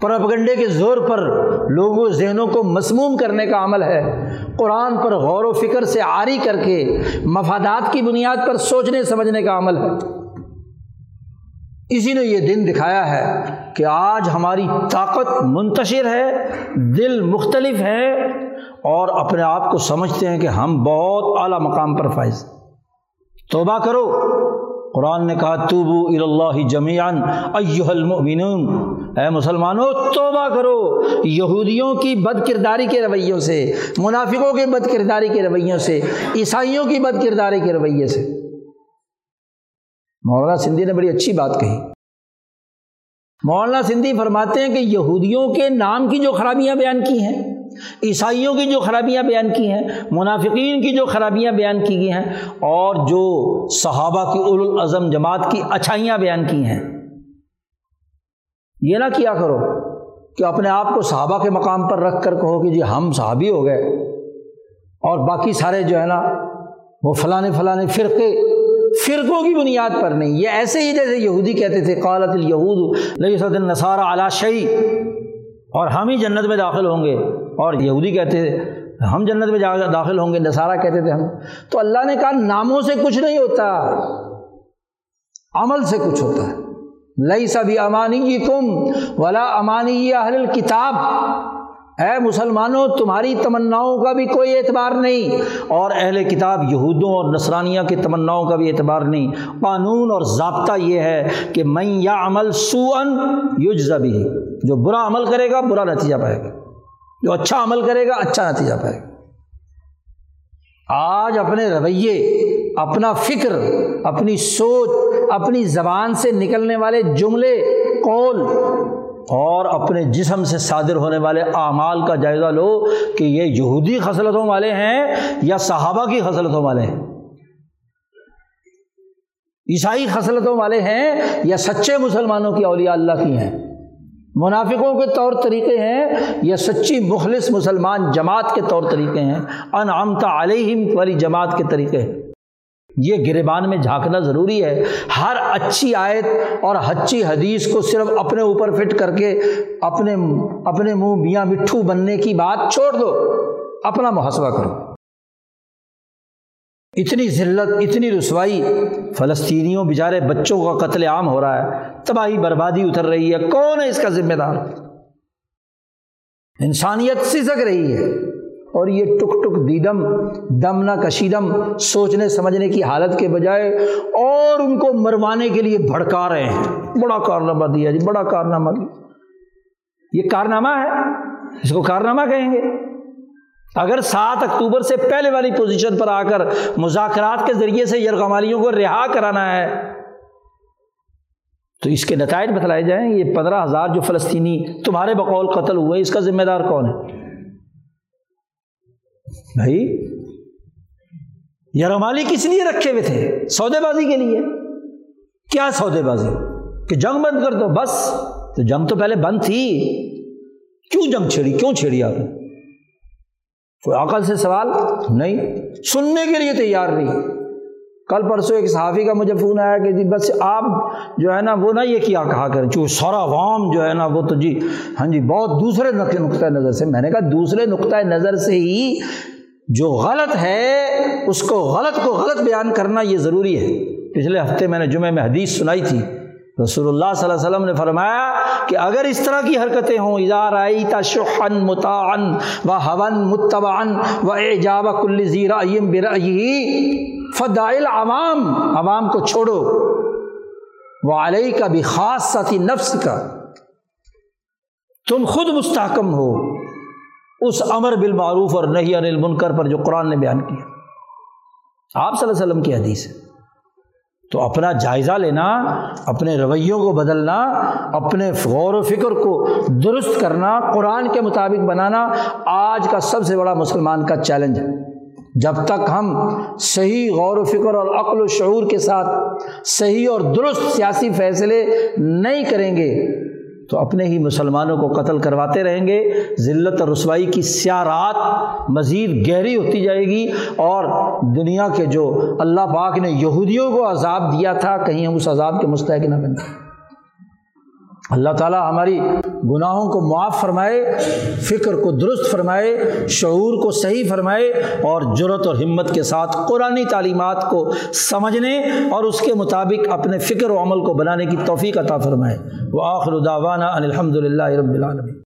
A: پرپگنڈے کے زور پر لوگوں ذہنوں کو مسموم کرنے کا عمل ہے۔ قرآن پر غور و فکر سے عاری کر کے مفادات کی بنیاد پر سوچنے، سمجھنے کا عمل ہے۔ اسی نے یہ دن دکھایا ہے کہ آج ہماری طاقت منتشر ہے، دل مختلف ہے اور اپنے آپ کو سمجھتے ہیں کہ ہم بہت اعلیٰ مقام پر فائز۔ توبہ کرو۔ قرآن نے کہا، توبو اللہ جمیان المؤمنون. اے مسلمانوں، توبہ کرو یہودیوں کی بد کرداری کے رویوں سے، منافقوں کے بد کرداری کے رویوں سے، عیسائیوں کی بد کرداری کے رویے سے۔ مولانا سندھی نے بڑی اچھی بات کہی۔ مولانا سندھی فرماتے ہیں کہ یہودیوں کے نام کی جو خرابیاں بیان کی ہیں عیسائیوں کی جو خرابیاں بیان کی ہیں، منافقین کی جو خرابیاں بیان کی گئی ہیں، اور جو صحابہ کی الاظم جماعت کی اچھائیاں بیان کی ہیں۔ یہ نہ کیا کرو کہ اپنے آپ کو صحابہ کے مقام پر رکھ کر کہو کہ جی ہم صحابی ہو گئے، اور باقی سارے جو ہے نا، وہ فلاں فلاں فرقے، فرقوں کی بنیاد پر نہیں۔ یہ ایسے ہی جیسے یہودی کہتے تھے، قالت الہود النصارہ علا شعی اور ہم ہی جنت میں داخل ہوں گے۔ اور یہودی کہتے تھے، ہم جنت میں داخل ہوں گے، نصارہ کہتے تھے ہم۔ تو اللہ نے کہا، ناموں سے کچھ نہیں ہوتا، عمل سے کچھ ہوتا ہے۔ لئی سبھی امانی کم ولا امانی اہل کتاب اے مسلمانوں، تمہاری تمناؤں کا بھی کوئی اعتبار نہیں۔ اور اہل کتاب یہودوں اور نسرانیہ کی تمناؤں کا بھی اعتبار نہیں۔ قانون اور ضابطہ یہ ہے کہ میں یا عمل سو ان بھی جو برا عمل کرے گا، برا نتیجہ پائے گا۔ جو اچھا عمل کرے گا اچھا نتیجہ پائے گا۔ آج اپنے رویے، اپنا فکر، اپنی سوچ، اپنی زبان سے نکلنے والے جملے، قول اور اپنے جسم سے صادر ہونے والے اعمال کا جائزہ لو کہ یہ یہودی خصلتوں والے ہیں یا صحابہ کی خصلتوں والے ہیں۔ عیسائی خصلتوں والے ہیں یا سچے مسلمانوں کی اولیاء اللہ کی ہیں۔ منافقوں کے طور طریقے ہیں یا سچی مخلص مسلمان جماعت کے طور طریقے ہیں۔ انعامتا علیہم والی جماعت کے طریقے ہیں۔ یہ گربان میں جھانکنا ضروری ہے۔ ہر اچھی آیت اور اچھی حدیث کو صرف اپنے اوپر فٹ کر کے اپنے اپنے منہ میاں مٹھو بننے کی بات چھوڑ دو۔ اپنا محاسبہ کرو۔ اتنی ذلت، اتنی رسوائی۔ فلسطینیوں بیچارے بچوں کا قتل عام ہو رہا ہے۔ تباہی بربادی اتر رہی ہے۔ کون ہے اس کا ذمہ دار؟ انسانیت سسک رہی ہے۔ اور یہ ٹک ٹک دیدم، دم نہ کشیدم، سوچنے سمجھنے کی حالت کے بجائے اور ان کو مروانے کے لیے بھڑکا رہے ہیں۔ بڑا کارنامہ دیا جی بڑا کارنامہ دیا۔ یہ کارنامہ ہے، اس کو کارنامہ کہیں گے۔ اگر سات اکتوبر سے پہلے والی پوزیشن پر آ کر مذاکرات کے ذریعے سے یرغمالیوں کو رہا کرانا ہے، تو اس کے نتائج بتلائے جائیں۔ یہ پندرہ ہزار جو فلسطینی تمہارے بقول قتل ہوئے، اس کا ذمہ دار کون ہے؟ بھائی یرغمالی کس لیے رکھے ہوئے تھے؟ سودے بازی کے لیے۔ کیا سودے بازی کہ جنگ بند کر دو، بس۔ تو جنگ تو پہلے بند تھی۔ کیوں جنگ چھیڑی؟ کیوں چھیڑی آپ نے؟ کوئی عقل سے سوال؟ نہیں۔ سننے کے لیے تیار نہیں۔ کل پرسوں ایک صحافی کا مجھے فون آیا کہ جی بس آپ جو ہے نا وہ نہ یہ کیا کہا کریں، چونکہ سارا عوام جو ہے نا وہ تو جی ہاں جی بہت دوسرے نقطۂ نظر سے، میں نے کہا دوسرے نقطۂ نظر سے ہی جو غلط ہے، اس کو غلط کو غلط بیان کرنا یہ ضروری ہے۔ پچھلے ہفتے میں نے جمعہ میں حدیث سنائی تھی۔ رسول اللہ صلی اللہ علیہ وسلم نے فرمایا کہ اگر اس طرح کی حرکتیں ہوں اظہار آئی تشن متعن و ہون متبان و ایجاب کل زیرا فدائل عوام عوام کو چھوڑو۔ وہ علیہ کا بھی خاص ساتھی نفس کا تم خود مستحکم ہو۔ اس امر بالمعروف اور نہیں انل منکر پر جو قرآن نے بیان کیا۔ آپ صلی اللہ علیہ وسلم کی حدیث ہے۔ تو اپنا جائزہ لینا، اپنے رویوں کو بدلنا، اپنے غور و فکر کو درست کرنا، قرآن کے مطابق بنانا، آج کا سب سے بڑا مسلمان کا چیلنج ہے۔ جب تک ہم صحیح غور و فکر اور عقل و شعور کے ساتھ صحیح اور درست سیاسی فیصلے نہیں کریں گے تو اپنے ہی مسلمانوں کو قتل کرواتے رہیں گے۔ ذلت اور رسوائی کی سیارات مزید گہری ہوتی جائے گی اور دنیا کے جو اللہ پاک نے یہودیوں کو عذاب دیا تھا، کہیں ہم اس عذاب کے مستحق نہ بنے اللہ تعالیٰ ہماری گناہوں کو معاف فرمائے، فکر کو درست فرمائے، شعور کو صحیح فرمائے اور جرت اور ہمت کے ساتھ قرآن تعلیمات کو سمجھنے اور اس کے مطابق اپنے فکر و عمل کو بنانے کی توفیق عطا فرمائے۔ وہ آخر داوانہ الحمد للہ رب العالمین۔